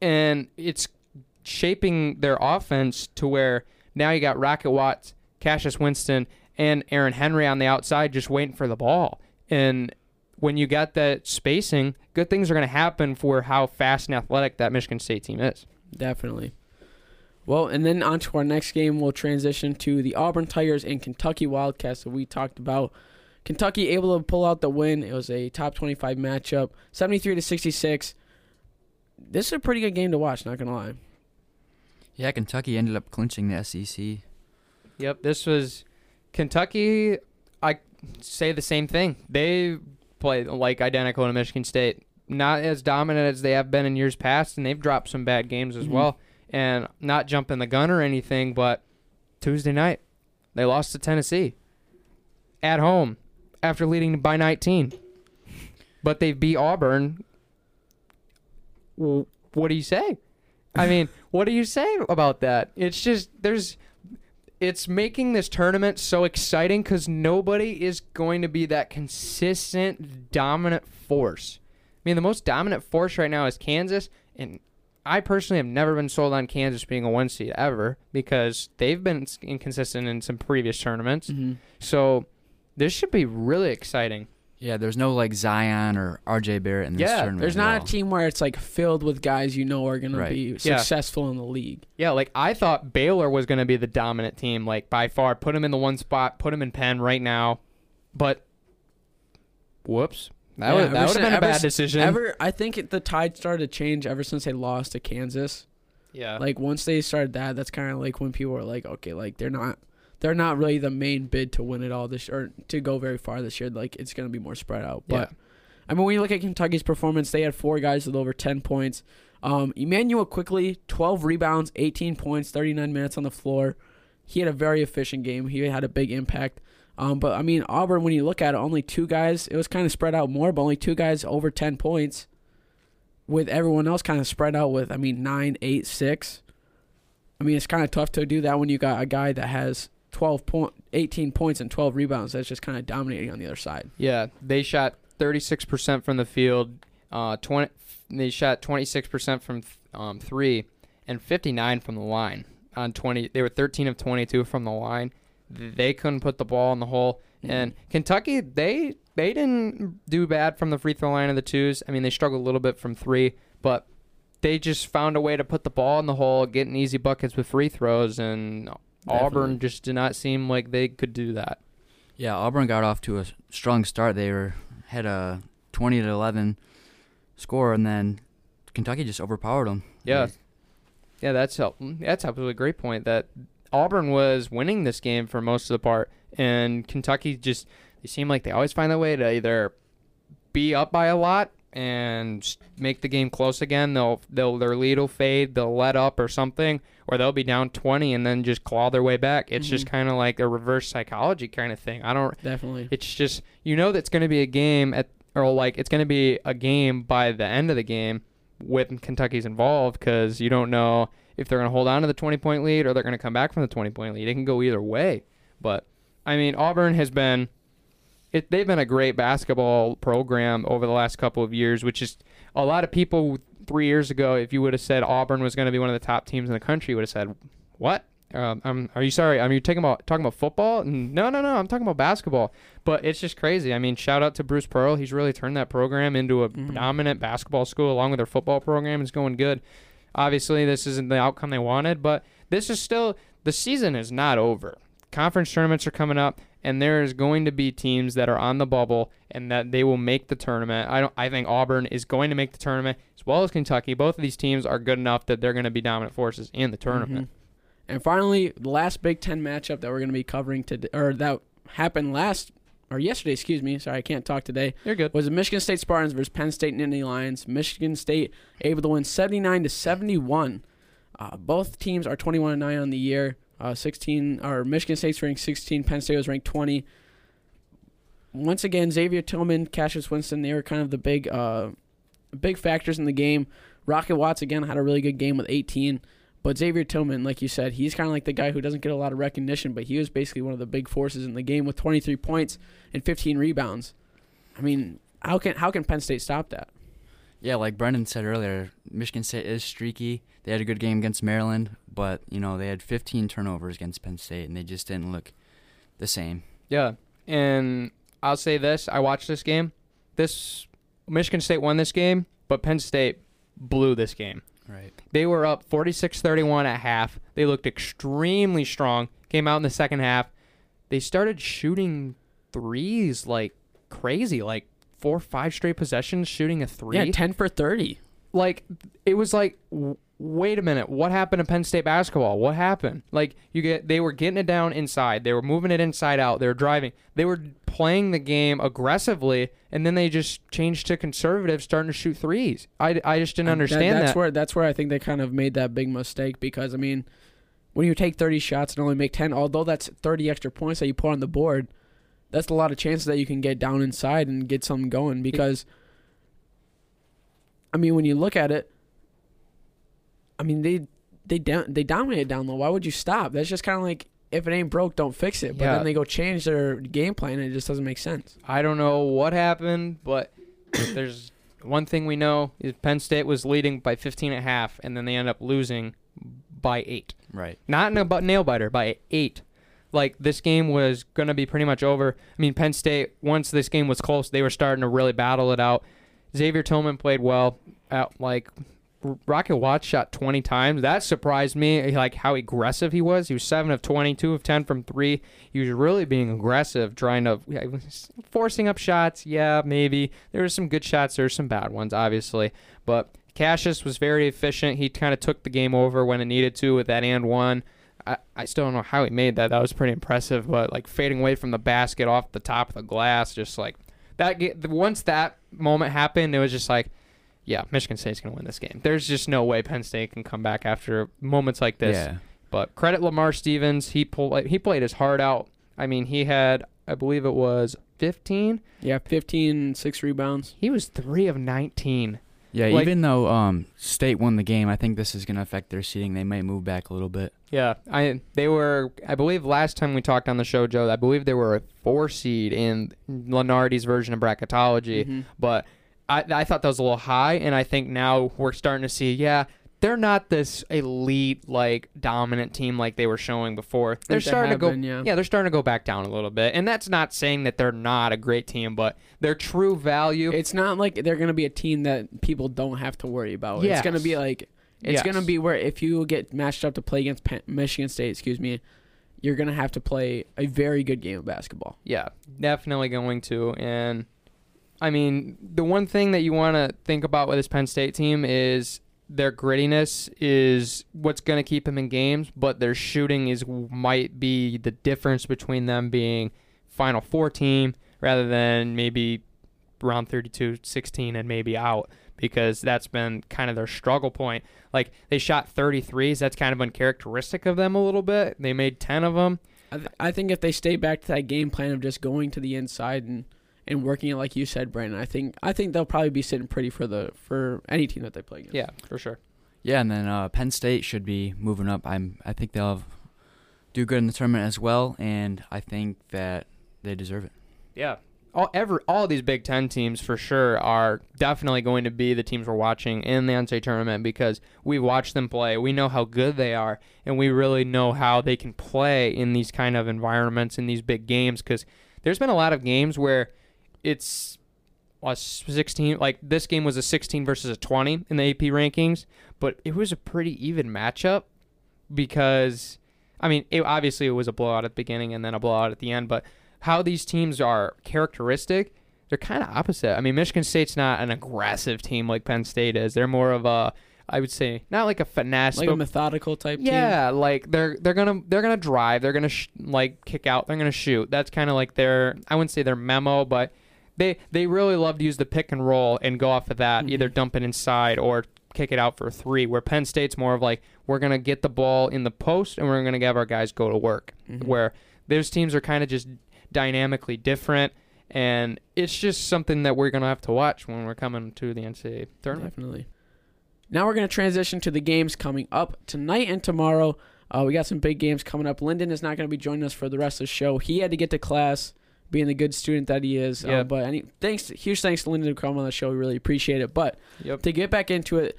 S3: And it's shaping their offense to where now you got Rocket Watts, Cassius Winston, and Aaron Henry on the outside just waiting for the ball. And when you got that spacing, good things are going to happen for how fast and athletic that Michigan State team is.
S2: Definitely. Well, and then on to our next game, we'll transition to the Auburn Tigers and Kentucky Wildcats that we talked about. Kentucky able to pull out the win. It was a top 25 matchup, 73 to 66. This is a pretty good game to watch, not going to lie.
S4: Yeah, Kentucky ended up clinching the SEC.
S3: Yep, this was Kentucky. I say the same thing. They play like identical to Michigan State. Not as dominant as they have been in years past, and they've dropped some bad games as
S2: Mhm.
S3: well. And not jumping the gun or anything, but Tuesday night they lost to Tennessee at home after leading by 19. But they beat Auburn. What do you say? I mean, what do you say about that? It's just there's it's making this tournament so exciting because nobody is going to be that consistent dominant force. I mean, the most dominant force right now is Kansas, and I personally have never been sold on Kansas being a one seed ever because they've been inconsistent in some previous tournaments.
S2: Mm-hmm.
S3: So this should be really exciting.
S4: Yeah, there's no like Zion or RJ Barrett in this
S3: Yeah,
S4: tournament.
S2: There's
S4: at
S2: not
S4: all.
S2: a team where it's like filled with guys you know are going
S4: Right.
S2: to be
S3: Yeah.
S2: successful in the league.
S3: Yeah, like I thought Baylor was going to be the dominant team, like by far. Put them in the one spot, put them in Penn right now, but whoops, that
S2: Yeah,
S3: would that would have been a bad
S2: s-
S3: decision.
S2: Ever, I think it, the tide started to change ever since they lost to Kansas.
S3: yeah,
S2: Like once they started that, that's kind of like when people were like, okay, like they're not, they're not really the main bid to win it all this or to go very far this year. Like it's gonna be more spread out. But
S3: Yeah.
S2: I mean, when you look at Kentucky's performance, they had four guys with over ten points. Um, Immanuel Quickley, twelve rebounds, eighteen points, thirty nine minutes on the floor. He had a very efficient game. He had a big impact. Um, but I mean, Auburn, when you look at it, only two guys. It was kind of spread out more, but only two guys over ten points. With everyone else kind of spread out with, I mean, nine, eight, six. I mean, it's kind of tough to do that when you got a guy that has 12 point, 18 points and 12 rebounds. That's just kind of dominating on the other side.
S3: yeah, they shot 36% from the field. Uh, 20, they shot 26% from um, three, and 59 from the line. On 20, they were 13 of 22 from the line. They couldn't put the ball in the hole. Mm-hmm. And Kentucky, they they didn't do bad from the free throw line of the twos. I mean, they struggled a little bit from three, but they just found a way to put the ball in the hole, getting easy buckets with free throws, and Auburn just did not seem like they could do that.
S4: Yeah, Auburn got off to a strong start. They were had a 20 to 11 score, and then Kentucky just overpowered them.
S3: Yeah, yeah, that's that's absolutely a great point. That Auburn was winning this game for most of the part, and Kentucky just they seem like they always find a way to either be up by a lot and make the game close again. They'll they'll their lead will fade, they'll let up or something, or they'll be down twenty and then just claw their way back. It's just
S2: Mhm.
S3: kind of like a reverse psychology kind of thing. I don't.
S2: Definitely.
S3: It's just you know that's going to be a game at or like it's going to be a game by the end of the game with Kentucky's involved because you don't know if they're going to hold on to the 20 point lead or they're going to come back from the 20 point lead. It can go either way. But I mean, Auburn has been it they've been a great basketball program over the last couple of years, which is a lot of people 3 years ago if you would have said Auburn was going to be one of the top teams in the country would have said, "What? Um, um, are you sorry? Are you talking about talking about football? No, no, no. I'm talking about basketball. But it's just crazy. I mean, shout out to Bruce Pearl. He's really turned that program into a
S2: Mhm.
S3: dominant basketball school, along with their football program. It's going good. Obviously, this isn't the outcome they wanted, but this is still the season is not over. Conference tournaments are coming up, and there is going to be teams that are on the bubble and that they will make the tournament. I don't. I think Auburn is going to make the tournament as well as Kentucky. Both of these teams are good enough that they're going to be dominant forces in the tournament.
S2: Mhm. And finally, the last Big Ten matchup that we're going to be covering today, or that happened last or yesterday, excuse me. Sorry, I can't talk today.
S3: You're good.
S2: Was the Michigan State Spartans versus Penn State Nittany Lions. Michigan State able to win 79 to 71. Uh, both teams are 21 and 9 on the year. Uh, 16 or Michigan State's ranked 16. Penn State was ranked 20. Once again, Xavier Tillman, Cassius Winston, they were kind of the big, uh, big factors in the game. Rocket Watts again had a really good game with 18. But Xavier Tillman, like you said, he's kind of like the guy who doesn't get a lot of recognition, but he was basically one of the big forces in the game with 23 points and 15 rebounds. I mean, how can how can Penn State stop that?
S4: Yeah, like Brandon said earlier, Michigan State is streaky. They had a good game against Maryland, but you know they had 15 turnovers against Penn State, and they just didn't look the same.
S3: Yeah, and I'll say this: I watched this game. This Michigan State won this game, but Penn State blew this game.
S4: Right.
S3: They were up 46-31 at half. They looked extremely strong. Came out in the second half. They started shooting threes like crazy, like four, five straight possessions shooting a three.
S2: Yeah, 10 for 30.
S3: like it was like wait a minute what happened to penn state basketball what happened like you get they were getting it down inside they were moving it inside out they were driving they were playing the game aggressively and then they just changed to conservative starting to shoot threes i, I just didn't
S2: And
S3: understand
S2: that's
S3: that
S2: where that's where I think they kind of made that big mistake because I mean, when you take 30 shots and only make 10, although that's 30 extra points that you put on the board, that's a lot of chances that you can get down inside and get something going because I mean, when you look at it, I mean, they they down they dominated down low. Why would you stop? That's just kind of like if it ain't broke, don't fix it. But
S3: Yeah.
S2: then they go change their game plan and it just doesn't make sense.
S3: i don't know what happened but there's one thing we know is penn state was leading by 15 and a half and then they end up losing by eight
S4: Right.
S3: not in a bu- nail biter by eight. Like this game was gonna be pretty much over. I mean, Penn State once this game was close, they were starting to really battle it out. Xavier Tillman played well. At, like R- Rocket Watts shot 20 times. That surprised me. Eh, like how aggressive he was. He was seven of 20, two of 10 from three. He was really being aggressive, trying to yeah, forcing up shots. Yeah, maybe there were some good shots. There were some bad ones, obviously, but Cassius was very efficient. He kind of took the game over when it needed to with that and one. I, I still don't know how he made that. That was pretty impressive. But like fading away from the basket off the top of the glass, just like that. Once that moment happened, it was just like, yeah, Michigan State's gonna win this game. There's just no way Penn State can come back after moments like this.
S4: Yeah.
S3: But credit Lamar Stevens. He pulled. He played his heart out. I mean, he had, I believe it was 15.
S2: Yeah, 15, six rebounds.
S3: He was three of 19.
S4: Yeah,
S3: Like-
S4: even though um, State won the game, I think this is going to affect their seeding. They might move back a little bit.
S3: Yeah, I they were. I believe last time we talked on the show, Joe. I believe they were a four seed in Lunardi's version of bracketology,
S2: Mhm.
S3: but I I thought that was a little high, and I think now we're starting to see. Yeah, they're not this elite like dominant team like they were showing before. They're
S2: they
S3: starting to go.
S2: been, yeah.
S3: yeah, they're starting to go back down a little bit, and that's not saying that they're not a great team, but their true value.
S2: It's not like they're gonna be a team that people don't have to worry about. It's gonna be like it's
S3: Yes.
S2: gonna be where if you get matched up to play against Penn, Michigan State, excuse me, you're gonna have to play a very good game of basketball.
S3: Yeah, definitely going to. And I mean, the one thing that you want to think about with this Penn State team is their grittiness is what's going to keep them in games, but their shooting is might be the difference between them being Final Four team rather than maybe round 32, 16 and maybe out because that's been kind of their struggle point. Like they shot 33s, that's kind of uncharacteristic of them a little bit. They made 10 of them.
S2: I, th- I think if they stay back to that game plan of just going to the inside and, and working it like you said, Brandon, I think I think they'll probably be sitting pretty for the for any team that they play against.
S3: Yeah, for sure.
S4: Yeah, and then uh, Penn State should be moving up. I'm. I think they'll do good in the tournament as well, and I think that they deserve it.
S3: Yeah, all ever all these Big Ten teams for sure are definitely going to be the teams we're watching in the NCAA tournament because we watch them play. We know how good they are, and we really know how they can play in these kind of environments in these big games. Because there's been a lot of games where it's a 16 like this game was a 16 versus a 20 in the AP rankings, but it was a pretty even matchup because I mean, it, obviously it was a blowout at the beginning and then a blowout at the end, but how these teams are characteristic, they're kind of opposite. I mean, Michigan State's not an aggressive team like Penn State is. They're more of a I would say not like a finesse,
S2: like
S3: but
S2: a methodical type team.
S3: yeah, like they're they're gonna they're gonna drive, they're gonna sh- like kick out, they're gonna shoot. That's kind of like their I wouldn't say their memo, but they they really love to use the pick and roll and go off of that,
S2: Mhm.
S3: either dump it inside or kick it out for three. Where Penn State's more of like we're gonna get the ball in the post and we're gonna have our guys go to work.
S2: Mhm.
S3: Where those teams are kind of just dynamically different. And it's just something that we're gonna have to watch when we're coming to the NCAA tournament.
S2: Definitely. Now we're going to transition to the games coming up tonight and tomorrow. Uh, we got some big games coming up. Linden is not going to be joining us for the rest of the show. He had to get to class, being the good student that he is.
S3: Yeah.
S2: Um, but any thanks, huge thanks to Linden coming on the show. We really appreciate it. But
S3: Yep.
S2: to get back into it,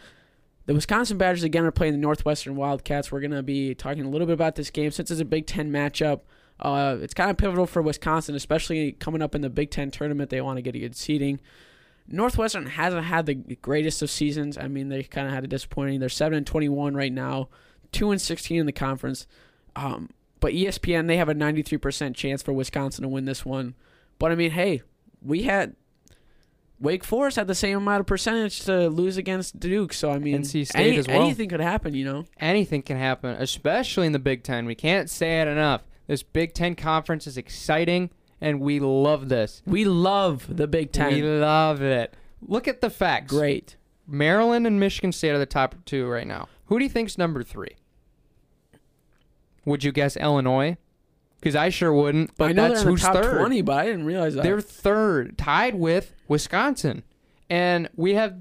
S2: the Wisconsin Badgers again are playing the Northwestern Wildcats. We're going to be talking a little bit about this game since it's a Big Ten matchup. Uh, it's kind of pivotal for Wisconsin, especially coming up in the Big Ten tournament. They want to get a good seeding. Northwestern hasn't had the greatest of seasons. I mean, they kind of had a disappointing. They're seven and twenty-one right now, two and sixteen in the conference. Um, but ESPN they have a ninety-three percent chance for Wisconsin to win this one. But I mean, hey, we had Wake Forest had the same amount of percentage to lose against Duke. So I mean,
S3: NC State
S2: any-
S3: as well.
S2: anything could happen. You know,
S3: anything can happen, especially in the Big Ten. We can't say it enough. This Big Ten conference is exciting, and we love this.
S2: we love the Big Ten.
S3: We love it. Look at the facts.
S2: Great.
S3: Maryland and Michigan State are the top two right now. Who do you think's number three? Would you guess Illinois? Because I sure wouldn't. But
S2: I know
S3: that's
S2: they're in the
S3: who's
S2: top
S3: third.
S2: twenty, but I didn't realize that.
S3: They're third, tied with Wisconsin, and we have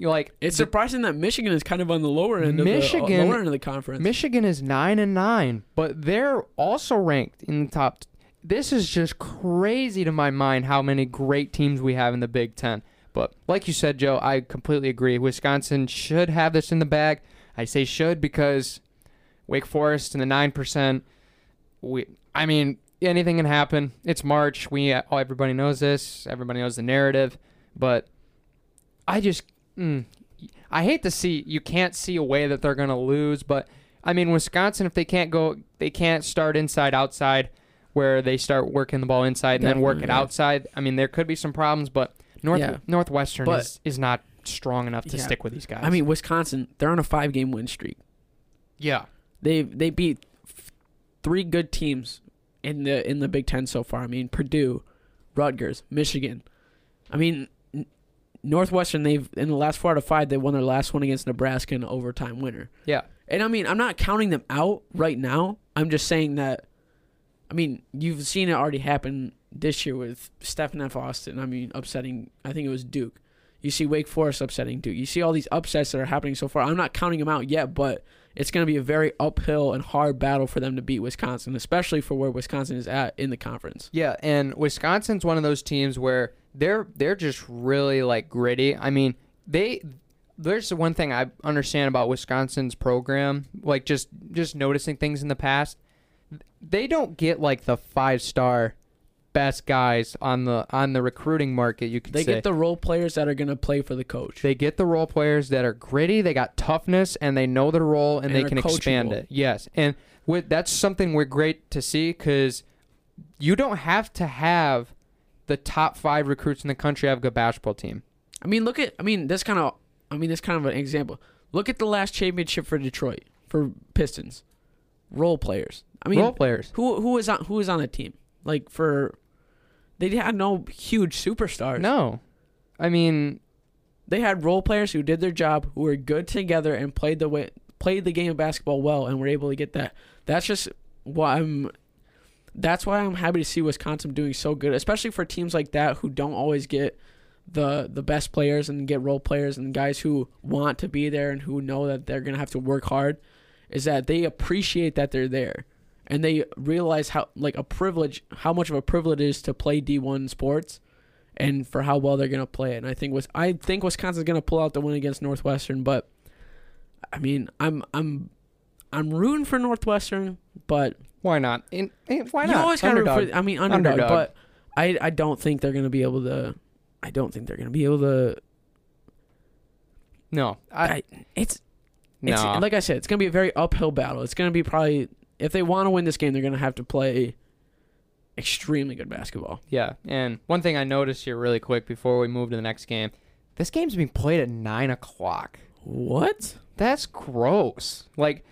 S3: like
S2: it's
S3: the-
S2: surprising that Michigan is kind of on the lower end of uh,
S3: Michigan-
S2: the lower end of the conference.
S3: Michigan is nine and nine, but they're also ranked in the top. This is just crazy to my mind how many great teams we have in the Big Ten. But like you said, Joe, I completely agree. Wisconsin should have this in the bag. I say should because Wake Forest and the nine percent. We, I mean, anything can happen. It's March. We, oh, everybody knows this. Everybody knows the narrative. But I just, mm, I hate to see you can't see a way that they're gonna lose. But I mean, Wisconsin, if they can't go, they can't start inside outside, where they start working the ball inside and then work it outside. I mean, there could be some problems, but North
S2: Yeah.
S3: Northwestern
S2: But-
S3: is, is not strong enough to
S2: Yeah.
S3: stick with these guys.
S2: I mean, Wisconsin, they're on a five game win streak.
S3: yeah,
S2: They they beat three good teams in the in the Big Ten so far. I mean, Purdue, Rutgers, Michigan. I mean, Northwestern. They've in the last four out of five, they won their last one against Nebraska in an overtime winner.
S3: yeah,
S2: And I mean, I'm not counting them out right now. I'm just saying that. I mean, you've seen it already happen this year with Stephen F. Austin. I mean, upsetting. I think it was Duke. You see Wake Forest upsetting Duke. You see all these upsets that are happening so far. I'm not counting them out yet, but it's going to be a very uphill and hard battle for them to beat Wisconsin, especially for where Wisconsin is at in the conference.
S3: Yeah, and Wisconsin's one of those teams where they're they're just really like gritty. I mean, they there's one thing I understand about Wisconsin's program, like just just noticing things in the past. They don't get like the five star best guys on the on the recruiting market. You could
S2: They
S3: say
S2: get the role players that are going to play for the coach.
S3: they get the role players that are gritty, they got toughness, and they know their role, and,
S2: And
S3: they can expand it. Yes, and with, that's something we're great to see because you don't have to have the top five recruits in the country have a good basketball team.
S2: I mean, look at. I mean, this kind of. I mean, this kind of an example. Look at the last championship for Detroit for Pistons. Role players. I mean,
S3: role players.
S2: who who is on who is on the team? Like for, they had no huge superstars.
S3: No, I mean,
S2: they had role players who did their job, who were good together and played the way played the game of basketball well, and were able to get that. That's just why I'm. That's why I'm happy to see Wisconsin doing so good, especially for teams like that who don't always get the the best players and get role players and guys who want to be there and who know that they're gonna have to work hard. Is that they appreciate that they're there, and they realize how like a privilege, how much of a privilege it is to play D1 sports, and for how well they're gonna play it. And I think was I think Wisconsin's gonna pull out the win against Northwestern, but I mean I'm I'm I'm rooting for Northwestern, but
S3: Why not? In, in- why
S2: you always root for. I mean underdog,
S3: Underdog.
S2: but I I don't think they're gonna be able to. I don't think they're gonna be able to.
S3: no, I,
S2: I, it's It's,
S3: no.
S2: like I said, it's gonna be a very uphill battle. It's gonna be probably if they want to win this game, they're gonna have to play extremely good basketball.
S3: Yeah, and one thing I noticed here really quick before we move to the next game, this game's being played at nine o'clock.
S2: What?
S3: That's gross. Like,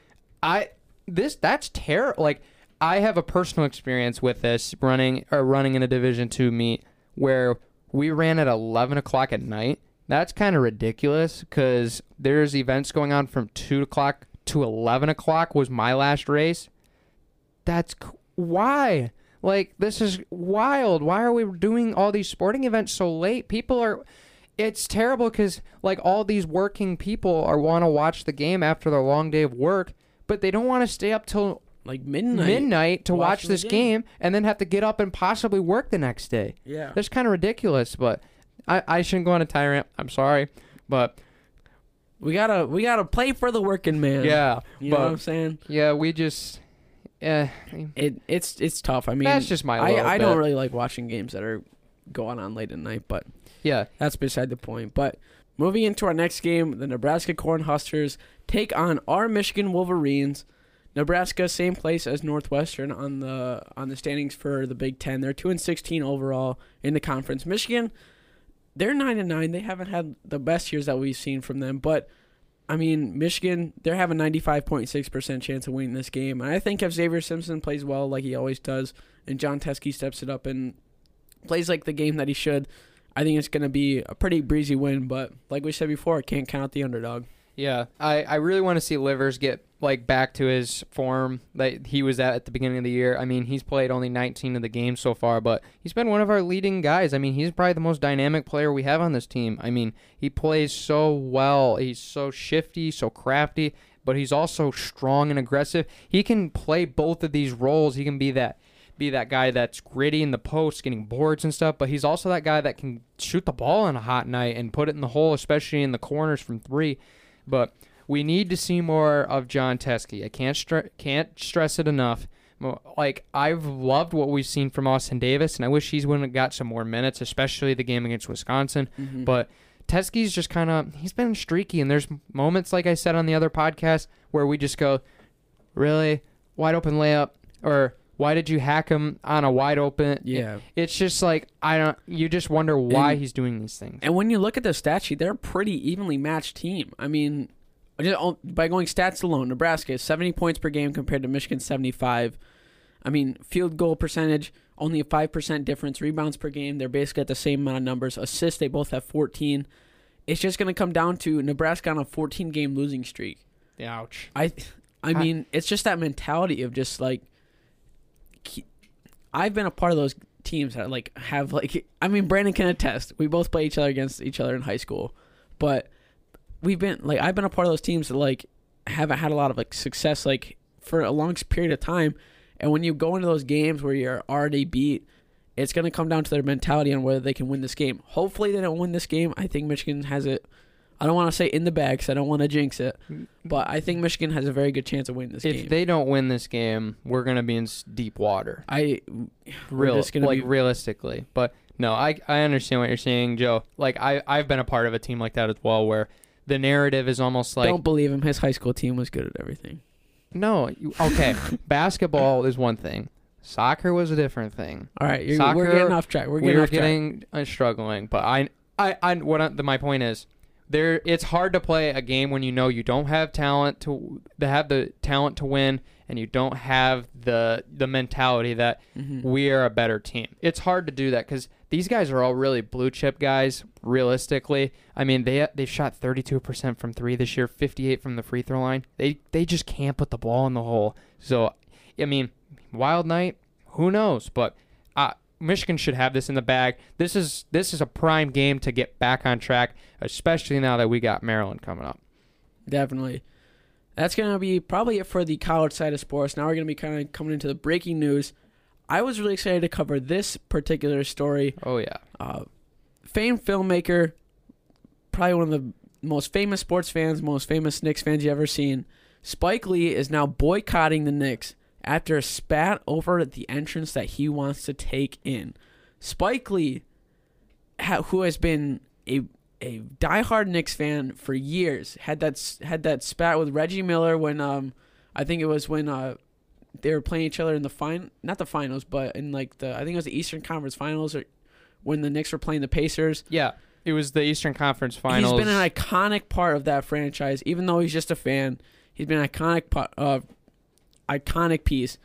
S3: I this that's terrible. Like, I have a personal experience with this running or running in a Division two meet where we ran at eleven o'clock at night. That's kind of ridiculous because there's events going on from two o'clock to eleven o'clock was my last race. That's why. Like this is wild. Why are we doing all these sporting events so late? People are it's terrible cuz like all these working people are want to watch the game after their long day of work, but they don't want to stay up till
S2: Like midnight?
S3: midnight to watch this
S2: game.
S3: game. and then have to get up and possibly work the next day.
S2: Yeah.
S3: That's kind of ridiculous, but I I shouldn't go on a tyrant. I'm sorry. But
S2: We gotta we gotta play for the working man.
S3: yeah,
S2: You know what I'm saying?
S3: yeah, we just eh,
S2: It it's it's tough. I mean,
S3: that's just my
S2: I I don't really like watching games that are going on late at night, but
S3: Yeah.
S2: that's beside the point. But moving into our next game, the Nebraska Cornhuskers take on our Michigan Wolverines. Nebraska, same place as Northwestern on the on the standings for the Big Ten. They're two and sixteen overall in the conference. Michigan, they're nine and nine. They haven't had the best years that we've seen from them, but I mean, Michigan, they have a ninety five point six percent chance of winning this game. And I think if Zavier Simpson plays well like he always does, and Jon Teske steps it up and plays like the game that he should, I think it's going to be a pretty breezy win, but like we said before, I can't count the underdog.
S3: Yeah, I, I really want to see Livers get like back to his form that he was at at the beginning of the year. I mean, he's played only 19 of the games so far, but he's been one of our leading guys. I mean, he's probably the most dynamic player we have on this team. I mean, he plays so well. He's so shifty, so crafty, but he's also strong and aggressive. He can play both of these roles. He can be that be that guy that's gritty in the post, getting boards and stuff, but he's also that guy that can shoot the ball on a hot night and put it in the hole, especially in the corners from three. But we need to see more of Jon Teske. I can't stre- can't stress it enough. Like I've loved what we've seen from Austin Davis, and I wish he's would have got some more minutes, especially the game against Wisconsin. Mm-hmm. But Teske's just kind of he's been streaky, and there's moments like I said on the other podcast where we just go, really wide open layup, or why did you hack him on a wide open?
S2: Yeah.
S3: It's just like I don't. You just wonder why
S2: And-
S3: he's doing these things.
S2: And when you look at the stat sheet, they're a pretty evenly matched team. I mean, Oh, by going stats alone, Nebraska is 70 points per game compared to Michigan 75. I mean, field goal percentage only a 5% difference. Rebounds per game, they're basically at the same amount of numbers. Assists, they both have 14. It's just going to come down to Nebraska on a 14 game losing streak.
S3: Ouch.
S2: I I
S3: I-
S2: mean, it's just that mentality of just like I've been a part of those teams that like have like I mean Brandon can attest. We both play each other against each other in high school. But we've been like I've been a part of those teams that like haven't had a lot of like success like for a long period of time. And when you go into those games where you're already beat, it's going to come down to their mentality on whether they can win this game. Hopefully they don't win this game. I think Michigan has it I don't want to say in the bag because I don't want to jinx it. But I think Michigan has a very good chance of winning this
S3: if
S2: game.
S3: If they don't win this game, we're gonna be in deep water.
S2: I we're
S3: Real,
S2: gonna
S3: like
S2: be-
S3: realistically, but no, I I understand what you're saying, Joe. Like I I've been a part of a team like that as well, where the narrative is almost like
S2: don't believe him. His high school team was good at everything.
S3: no, you, okay, basketball is one thing, soccer was a different thing.
S2: All right, you're,
S3: Soccer,
S2: we're getting off track. We're
S3: we
S2: getting
S3: were
S2: off track.
S3: getting uh, struggling, but I, I, I what I, the, my point is, there it's hard to play a game when you know you don't have talent to, to have the talent to win, and you don't have the the mentality that
S2: Mhm.
S3: we are a better team. It's hard to do that because these guys are all really blue chip guys. Realistically, I mean they they've shot 32% from three this year, 58 from the free throw line. They they just can't put the ball in the hole. So, I mean, wild night. Who knows? But uh, Michigan should have this in the bag. This is this is a prime game to get back on track, especially now that we got Maryland coming up.
S2: Definitely. That's gonna be probably it for the college side of sports. Now we're gonna be kind of coming into the breaking news. I was really excited to cover this particular story.
S3: Oh yeah.
S2: Uh, famed filmmaker, probably one of the most famous sports fans, most famous Knicks fans you ever seen. Spike Lee is now boycotting the Knicks after a spat over the entrance that he wants to take in. Spike Lee, ha- who has been a a diehard Knicks fan for years, had that had that spat with Reggie Miller when um I think it was when uh they were playing each other in the fin not the finals but in like the I think it was the Eastern Conference Finals or when the Knicks were playing the Pacers.
S3: Yeah. It was the Eastern Conference Finals.
S2: He's been an iconic part of that franchise, even though he's just a fan. He's been an iconic, pa- uh, iconic piece.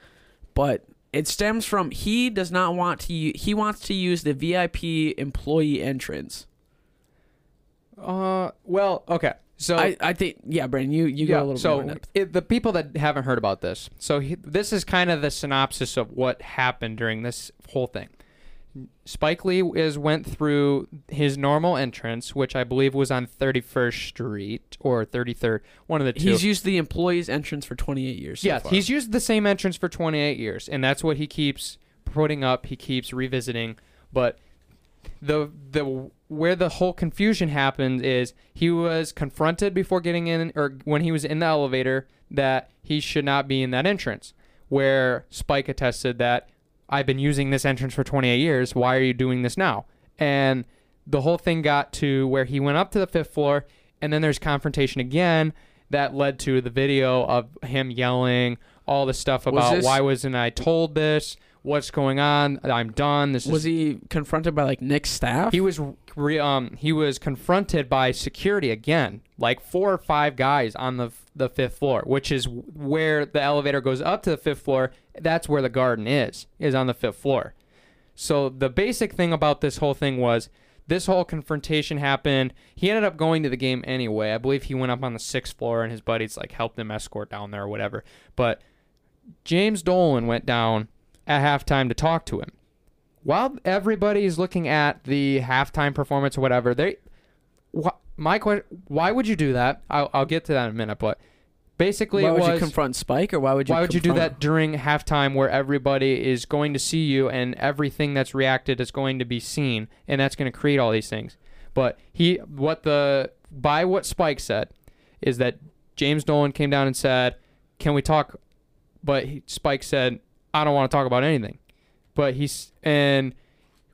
S2: But it stems from he does not want to. u- He wants to use the VIP employee entrance.
S3: uh well, okay. So
S2: I, I think yeah, Brandon, you you go a little
S3: so
S2: bit more depth.
S3: it, the people that haven't heard about this, so he, this is kind of the synopsis of what happened during this whole thing. Spike Lee is went through his normal entrance, which I believe was on 31st Street or 33rd, one of the two.
S2: He's used the employee's entrance for 28 years. So
S3: yes,
S2: far.
S3: he's used the same entrance for 28 years, and that's what he keeps putting up. He keeps revisiting, but the the where the whole confusion happened is he was confronted before getting in, or when he was in the elevator, that he should not be in that entrance. Where Spike attested that I've been using this entrance for 28 years. Why are you doing this now? And the whole thing got to where he went up to the fifth floor, and then there's confrontation again that led to the video of him yelling all the stuff
S2: Was
S3: about
S2: this-
S3: why wasn't I told this? What's going on? I'm done. This
S2: was
S3: is
S2: he confronted by like Knicks' staff?
S3: he was re, um he was confronted by security again, like four or five guys on the the fifth floor, which is where the elevator goes up to the fifth floor. That's where the garden is, is on the fifth floor. So the basic thing about this whole thing was this whole confrontation happened. He ended up going to the game anyway. I believe he went up on the sixth floor and his buddies like helped him escort down there or whatever. But James Dolan went down at halftime to talk to him. While everybody is looking at the halftime performance or whatever, they wh- my question, why would you do that? I'll, I'll get to that in a minute, but basically
S2: why
S3: it
S2: would
S3: was
S2: you confront Spike, or why would you?
S3: why would you do that during halftime where everybody is going to see you and everything that's reacted is going to be seen and that's going to create all these things? But he, what the, by what Spike said, is that James Dolan came down and said, Can we talk? But he, Spike said, I don't want to talk about anything. But he's, and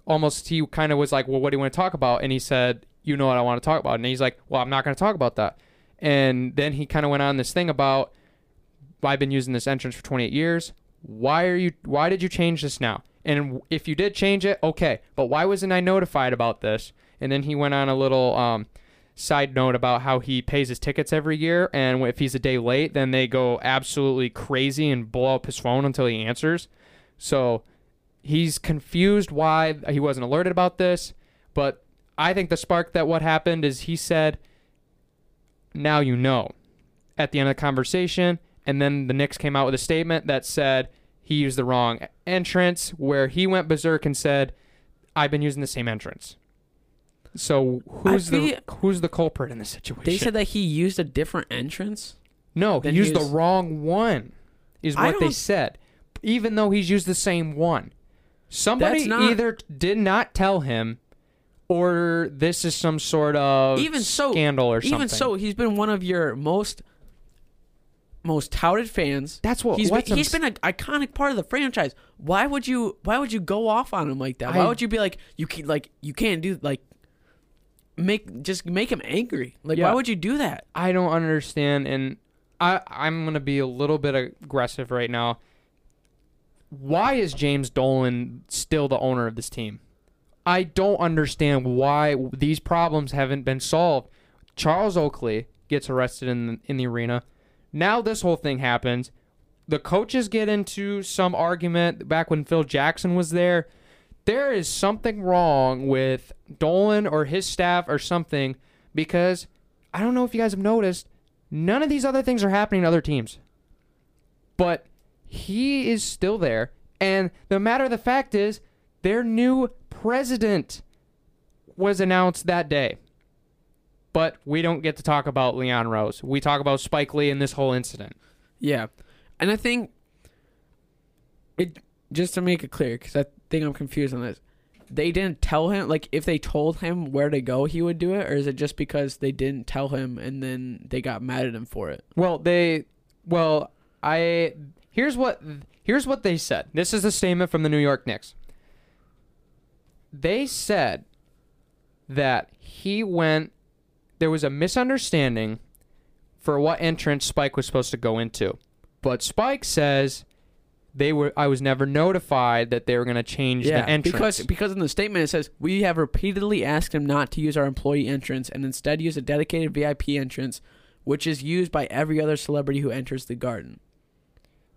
S3: almost he kind of was like, Well, what do you want to talk about? And he said, You know what I want to talk about. And he's like, Well, I'm not going to talk about that. And then he kind of went on this thing about, I've been using this entrance for 28 years. Why are you? Why did you change this now? And if you did change it, okay. But why wasn't I notified about this? And then he went on a little um, side note about how he pays his tickets every year, and if he's a day late, then they go absolutely crazy and blow up his phone until he answers. So he's confused why he wasn't alerted about this. But I think the spark that what happened is he said, "Now you know." At the end of the conversation, and then the Knicks came out with a statement that said he used the wrong entrance, where he went berserk and said, "I've been using the same entrance." So who's the who's the culprit in this situation?
S2: They said that he used a different entrance.
S3: no, he
S2: then
S3: used the wrong one. Is
S2: I
S3: what they
S2: don't-
S3: said, even though he's used the same one. Somebody
S2: That's not-
S3: either did not tell him, or this is some sort of
S2: Even so-
S3: scandal or something.
S2: Even so, he's been one of your most most touted fans.
S3: That's what-
S2: he's been, he's been an iconic part of the franchise. Why would you why would you go off on him like that? Why
S3: I-
S2: would you be like you can like you can't do like make just make him angry? Like
S3: Yeah.
S2: why would you do that?
S3: I don't understand, and I I'm gonna be a little bit aggressive right now. Why is James Dolan still the owner of this team? I don't understand why these problems haven't been solved. Charles Oakley gets arrested in the, in the arena. Now this whole thing happens. The coaches get into some argument back when Phil Jackson was there. There is something wrong with Dolan or his staff or something because I don't know if you guys have noticed, none of these other things are happening to other teams. But he is still there. And the matter of the fact is, their new president was announced that day. But we don't get to talk about Leon Rose. We talk about Spike Lee and this whole incident.
S2: Yeah, and I think it just to make it clear because I think I'm confused on this. They didn't tell him like if they told him where to go, he would do it, or is it just because they didn't tell him and then they got mad at him for it?
S3: Well, they well, I here's what here's what they said. This is a statement from the New York Knicks. They said that he went there was a misunderstanding for what entrance Spike was supposed to go into. But Spike says they were I was never notified that they were going to change the entrance.
S2: because because in the statement it says we have repeatedly asked him not to use our employee entrance and instead use a dedicated VIP entrance, which is used by every other celebrity who enters the garden.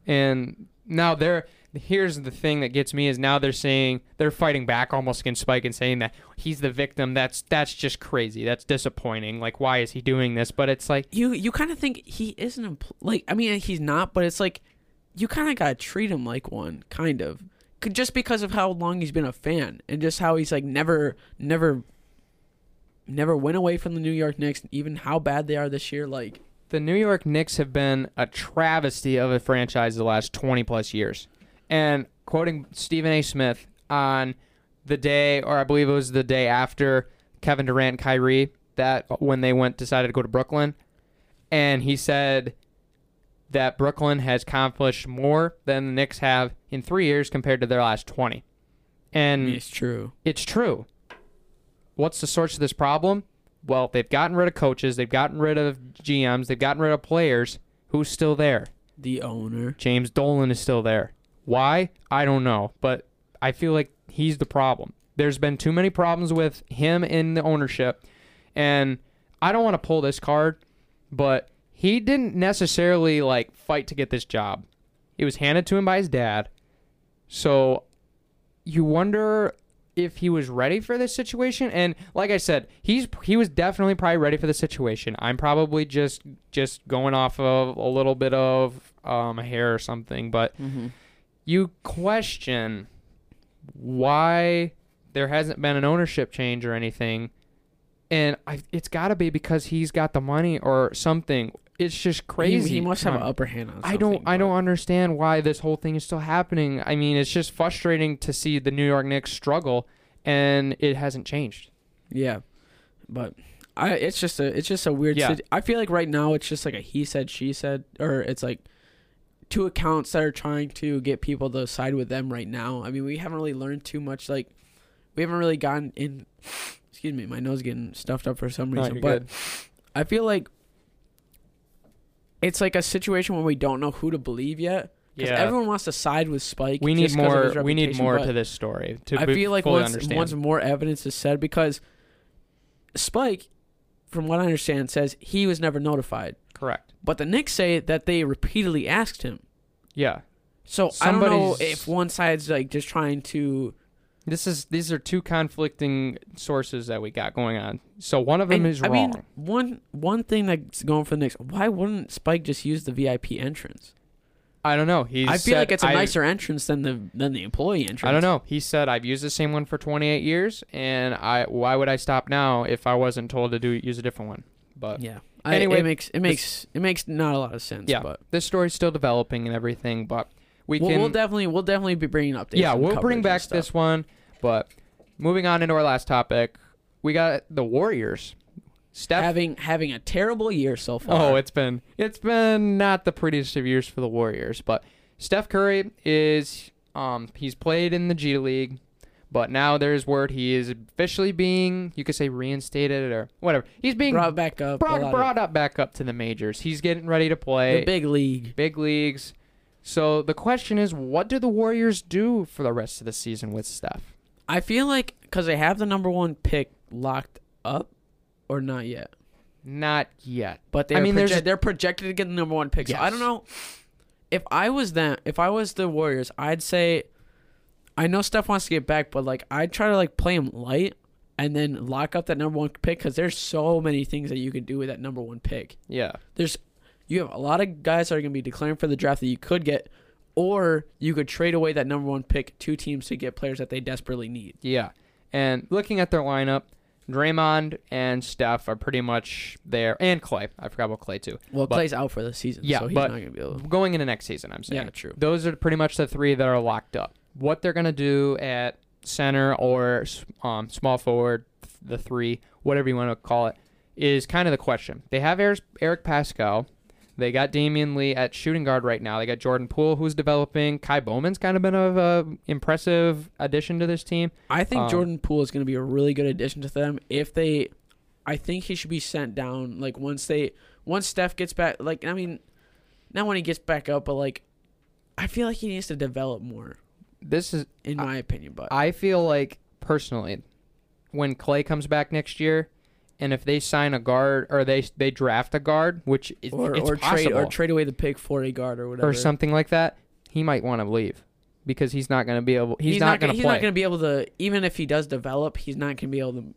S3: And now they're here's the thing that gets me is now they're saying they're fighting back almost against Spike and saying that he's the victim. That's that's just crazy. That's disappointing. Like why is he doing this? But it's like
S2: You you kind of think he isn't like I mean he's not, but it's like you kind of gotta treat him like one, kind of, just because of how long he's been a fan and just how he's like never never never went away from the New York Knicks, even how bad they are this year. Like
S3: the New York Knicks have been a travesty of a franchise the last 20 plus years. And quoting Stephen A. Smith on the day, or I believe it was the day after Kevin Durant and Kyrie, that when they went decided to go to Brooklyn, and he said that Brooklyn has accomplished more than the Knicks have in three years compared to their last 20. And
S2: it's true.
S3: it's true. What's the source of this problem? Well, they've gotten rid of coaches, they've gotten rid of GMs, they've gotten rid of players. Who's still there?
S2: The owner.
S3: James Dolan is still there. Why? I don't know, but I feel like he's the problem. There's been too many problems with him in the ownership, and I don't want to pull this card, but he didn't necessarily like fight to get this job. It was handed to him by his dad. So you wonder if he was ready for this situation and like I said, he's he was definitely probably ready for the situation. I'm probably just just going off of a little bit of um hair or something, but
S2: Mm-hmm.
S3: you question why there hasn't been an ownership change or anything and I, it's got to be because he's got the money or something it's just crazy
S2: He, he must have an upper hand on.
S3: I don't I don't understand why this whole thing is still happening. I mean, it's just frustrating to see the New York Knicks struggle and it hasn't changed.
S2: Yeah, but I it's just a it's just a weird.
S3: Yeah.
S2: I feel like right now it's just like a he said she said, or it's like two accounts that are trying to get people to side with them right now. I mean, we haven't really learned too much. Like we haven't really gotten in. Excuse me, my nose getting stuffed up for some reason,
S3: you're
S2: but
S3: good.
S2: I feel like it's like a situation where we don't know who to believe yet. Because
S3: Yeah.
S2: everyone wants to side with Spike.
S3: we need
S2: just 'cause of his
S3: more we need more to this story to
S2: I feel like once
S3: understand.
S2: once more evidence is said because Spike, from what I understand, says he was never notified.
S3: Correct.
S2: But the Knicks say that they repeatedly asked him.
S3: Yeah.
S2: So I don't know if one side's like just trying to.
S3: This is these are two conflicting sources that we got going on. So one of them
S2: And,
S3: is
S2: I
S3: wrong.
S2: mean, one one thing that's going for the Knicks. Why wouldn't Spike just use the VIP entrance?
S3: I don't know. He
S2: I feel like it's a nicer entrance than the than the employee entrance.
S3: I don't know. He said I've used the same one for 28 years, and I why would I stop now if I wasn't told to do use a different one? But
S2: Yeah. I,
S3: Anyway,
S2: it makes it makes it makes not a lot of sense.
S3: Yeah.
S2: but
S3: this story's still developing and everything. But we
S2: we'll,
S3: can
S2: we'll definitely we'll definitely be bringing updates.
S3: yeah we'll bring back this one. But moving on into our last topic, we got the Warriors. Steph.
S2: having having a terrible year so far.
S3: Oh, it's been it's been not the prettiest of years for the Warriors, but Steph Curry is um he's played in the G League, but now there's word he is officially being you could say reinstated or whatever. He's being
S2: brought back up.
S3: brought, brought up back up to the majors. He's getting ready to play
S2: the big league.
S3: big leagues. So the question is, what do the Warriors do for the rest of the season with Steph?
S2: I feel like because they have the number one pick locked up, or not yet.
S3: Not yet.
S2: But they're
S3: I mean, there's-
S2: proje- they're projected to get the number one pick. So I don't know if I was them. If I was the Warriors, I'd say I know Steph wants to get back, but like I'd try to like play him light and then lock up that number one pick because there's so many things that you can do with that number one pick.
S3: Yeah.
S2: There's you have a lot of guys that are going to be declaring for the draft that you could get, or you could trade away that number one pick to teams to get players that they desperately need.
S3: Yeah. And looking at their lineup, Draymond and Steph are pretty much there, and Clay. I forgot about Clay too.
S2: Well,
S3: But-
S2: Clay's out for the season,
S3: Yeah,
S2: so he's
S3: but
S2: not gonna be able. to...
S3: Going into next season, I'm saying.
S2: Yeah, true.
S3: Those are pretty much the three that are locked up. What they're gonna do at center or um, small forward, the three, whatever you want to call it, is kind of the question. They have Eric, Eric Paschall. They got Damion Lee at shooting guard right now. They got Jordan Poole, who's developing. Ky Bowman's kind of been a impressive addition to this team.
S2: I think
S3: Um,
S2: Jordan Poole is going to be a really good addition to them. If they, I think he should be sent down. Like once they, once Steph gets back. Like I mean, not when he gets back up, but like, I feel like he needs to develop more,
S3: This is
S2: in
S3: I-
S2: my opinion. But
S3: I feel like personally, when Clay comes back next year, and if they sign a guard or they they draft a guard, which is
S2: or
S3: it's
S2: or
S3: possible,
S2: trade or trade away the pick for a guard or whatever
S3: or something like that, he might want to leave because he's not going to be able. He's, not, going to
S2: He's
S3: play.
S2: not going to be able to. Even if he does develop, he's not going to be able to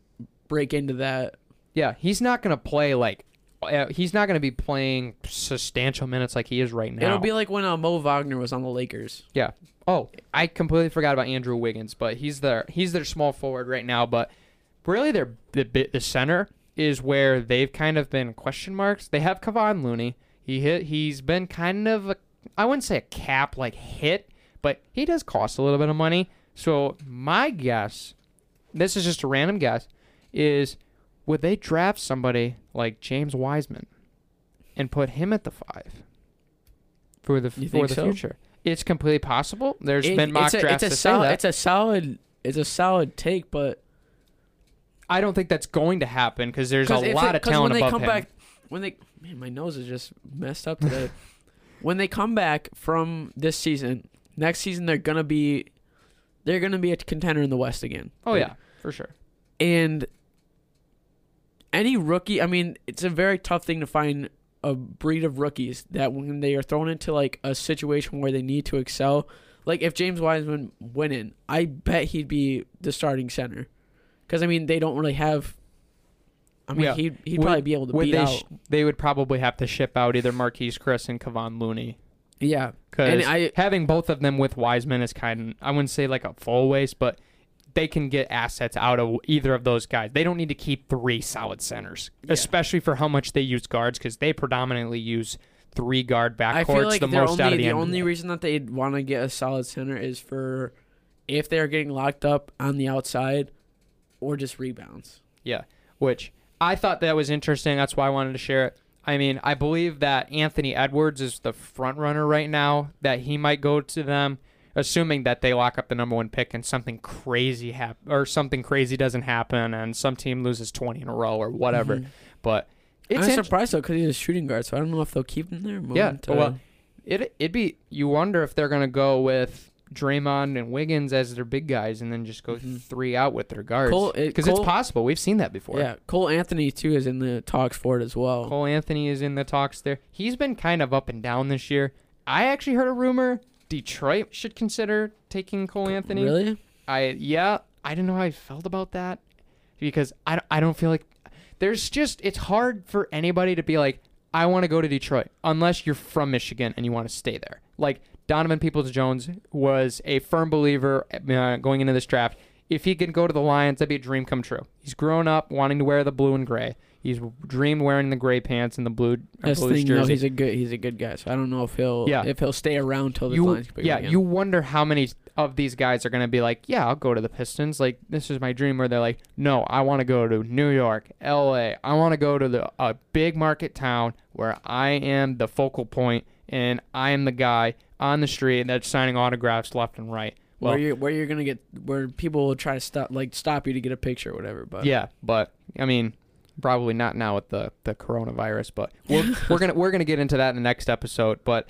S2: break into that.
S3: yeah, he's not going to play like. Uh, he's not going to be playing substantial minutes like he is right now.
S2: It'll be like when uh, Mo Wagner was on the Lakers.
S3: Yeah. Oh, I completely forgot about Andrew Wiggins, but he's their he's their small forward right now. But really, their the bit the center is where they've kind of been question marks. They have Kevon Looney. He hit. He's been kind of a I wouldn't say a cap like hit, but he does cost a little bit of money. So my guess, this is just a random guess, is would they draft somebody like James Wiseman and put him at the five for the
S2: You
S3: for the
S2: so?
S3: future? It's completely possible. There's
S2: It-
S3: been mock
S2: it's a,
S3: drafts
S2: it's a
S3: to say
S2: solid,
S3: that.
S2: It's a solid. It's a solid take, but
S3: I don't think that's going to happen because there's a lot
S2: it-
S3: of talent
S2: when they
S3: above
S2: come
S3: him.
S2: back, when they man, my nose is just messed up today. when they come back from this season, next season they're gonna be, they're gonna be a contender in the West again.
S3: oh yeah, for sure.
S2: and any rookie, I mean, it's a very tough thing to find a breed of rookies that when they are thrown into like a situation where they need to excel, like if James Wiseman went in, I bet he'd be the starting center. Because I mean, they don't really have. I mean,
S3: Yeah.
S2: he'd he'd
S3: Would-
S2: probably be able to beat
S3: they?
S2: out.
S3: Sh- they would probably have to ship out either Marquese Chriss and Kevon Looney
S2: yeah,
S3: because
S2: And I-
S3: having both of them with Wiseman is kind of I wouldn't say like a full waste, but they can get assets out of either of those guys. They don't need to keep three solid centers,
S2: Yeah.
S3: especially for how much they use guards because they predominantly use three guard backcourts
S2: like
S3: the most
S2: only
S3: out of the
S2: the
S3: NBA.
S2: only reason that they'd want to get a solid center is for if they're getting locked up on the outside, or just rebounds.
S3: Yeah, which I thought that was interesting. That's why I wanted to share it. I mean, I believe that Anthony Edwards is the front runner right now. That he might go to them, assuming that they lock up the number one pick and something crazy hap- or something crazy doesn't happen, and some team loses twenty in a row or whatever.
S2: Mhm.
S3: But it's
S2: I'm
S3: int-
S2: surprised though because he's a shooting guard, so I don't know if they'll keep him there.
S3: Yeah,
S2: to-
S3: well, it it'd be you wonder if they're gonna go with Draymond and Wiggins as their big guys, and then just go
S2: Mhm.
S3: three out with their guards
S2: Cole- it-
S3: because it's possible. We've seen that before.
S2: yeah, Cole Anthony too is in the talks for it as well.
S3: Cole Anthony is in the talks there. He's been kind of up and down this year. I actually heard a rumor Detroit should consider taking Cole Anthony.
S2: Really?
S3: I yeah, I don't know how I felt about that because I, I don't feel like there's just it's hard for anybody to be like I want to go to Detroit unless you're from Michigan and you want to stay there. Like Donovan Peoples Jones was a firm believer uh, going into this draft. If he could go to the Lions, that'd be a dream come true. He's grown up wanting to wear the blue and gray. He's dreamed wearing the gray pants and the blue, uh,
S2: That's the thing. No,
S3: jersey.
S2: he's a good. He's a good guy. So I don't know if he'll.
S3: Yeah.
S2: If he'll stay around till the
S3: you,
S2: Lions
S3: yeah, you wonder how many of these guys are going to be like, yeah, I'll go to the Pistons. Like this is my dream. Where they're like, no, I want to go to New York, L.A. I want to go to the a big market town where I am the focal point and I am the guy on the street and that's signing autographs left and right. Well,
S2: where you where you're gonna get where people will try to stop like stop you to get a picture or whatever. But
S3: yeah, but I mean, probably not now with the the coronavirus. But we're, we're gonna we're gonna get into that in the next episode. But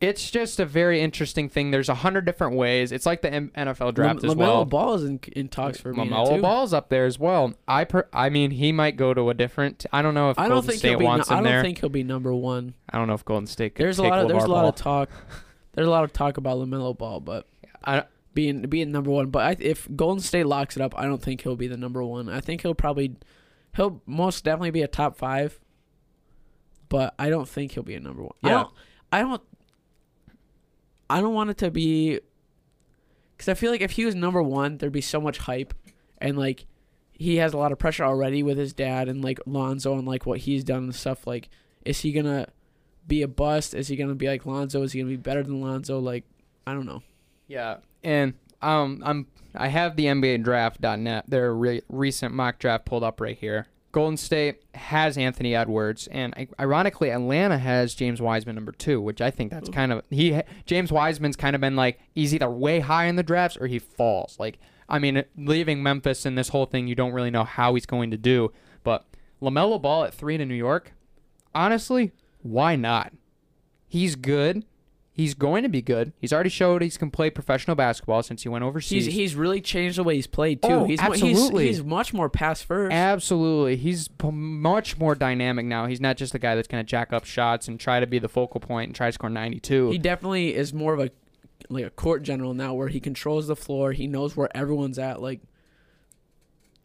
S3: it's just a very interesting thing. There's a hundred different ways. It's like the M- NFL draft as
S2: LaMelo
S3: well.
S2: Ball is in, in talks for me
S3: Lamelo. Ball's up there as well. I per, I mean, he might go to a different. I don't know if
S2: I don't
S3: Golden
S2: think
S3: State
S2: he'll be.
S3: wants
S2: I
S3: him
S2: don't
S3: there.
S2: think he'll be number one.
S3: I don't know if Golden State. Could
S2: There's a lot of there's a lot
S3: Ball.
S2: of talk. There's a lot of talk about Lamelo Ball, but
S3: I,
S2: being being number one. But I, if Golden State locks it up, I don't think he'll be the number one. I think he'll probably he'll most definitely be a top five. But I don't think he'll be a number one. I
S3: Yeah.
S2: don't. I don't. I don't want it to be. Because I feel like if he was number one, there'd be so much hype, and like, he has a lot of pressure already with his dad and like Lonzo and like what he's done and stuff. Like, is he gonna be a bust? Is he gonna be like Lonzo? Is he gonna be better than Lonzo? Like, I don't know.
S3: Yeah, and um, I'm I have the NBA Draft.net, their re- recent mock draft pulled up right here. Golden State has Anthony Edwards, and ironically, Atlanta has James Wiseman number two, which I think that's kind of he. James Wiseman's kind of been like he's either way high in the drafts or he falls. Like I mean, leaving Memphis and this whole thing, you don't really know how he's going to do. But Lamelo Ball at three to New York, honestly, why not? He's good. He's going to be good. He's already showed he can play professional basketball since he went overseas.
S2: He's he's really changed the way he's played too.
S3: Oh,
S2: he's,
S3: absolutely.
S2: He's, he's much more pass first.
S3: Absolutely. He's p- much more dynamic now. He's not just a guy that's going to jack up shots and try to be the focal point and try to score 92.
S2: He definitely is more of a like a court general now, where he controls the floor. He knows where everyone's at. Like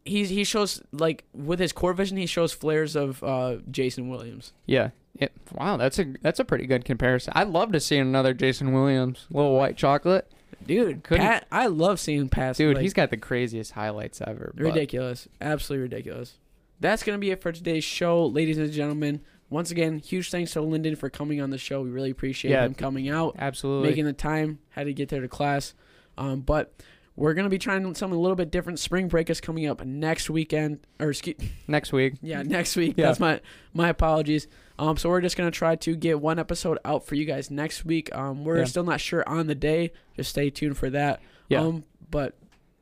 S2: he's he shows like with his court vision, he shows flares of uh, Jason Williams.
S3: yeah. It, wow, that's a that's a pretty good comparison. I'd love to see another Jason Williams, little white chocolate.
S2: Dude,
S3: Couldn't-
S2: Pat, I love seeing pass.
S3: Dude, he's got the craziest highlights ever. but-
S2: ridiculous, absolutely ridiculous. That's gonna be it for today's show, ladies and gentlemen. Once again, huge thanks to Linden for coming on the show. We really appreciate
S3: Yeah.
S2: him coming out.
S3: Absolutely.
S2: making the time, had to get there to class. Um, but we're gonna be trying something a little bit different. Spring break is coming up next weekend, or excuse,
S3: Next week.
S2: yeah, next week.
S3: Yeah.
S2: That's my my apologies. Um, so we're just gonna try to get one episode out for you guys next week. Um, we're
S3: Yeah.
S2: still not sure on the day. Just stay tuned for that.
S3: Yeah.
S2: Um, but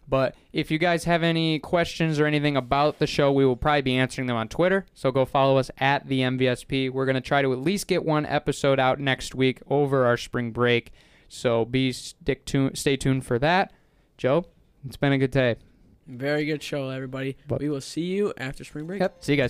S3: But if you guys have any questions or anything about the show, we will probably be answering them on Twitter. So go follow us at the MVSP. We're going to try to at least get one episode out next week over our spring break. So be stick tuned, stay tuned for that. Joe, it's been a good day.
S2: very good show, everybody.
S3: But-
S2: we will see you after spring break.
S3: Yep. See you guys.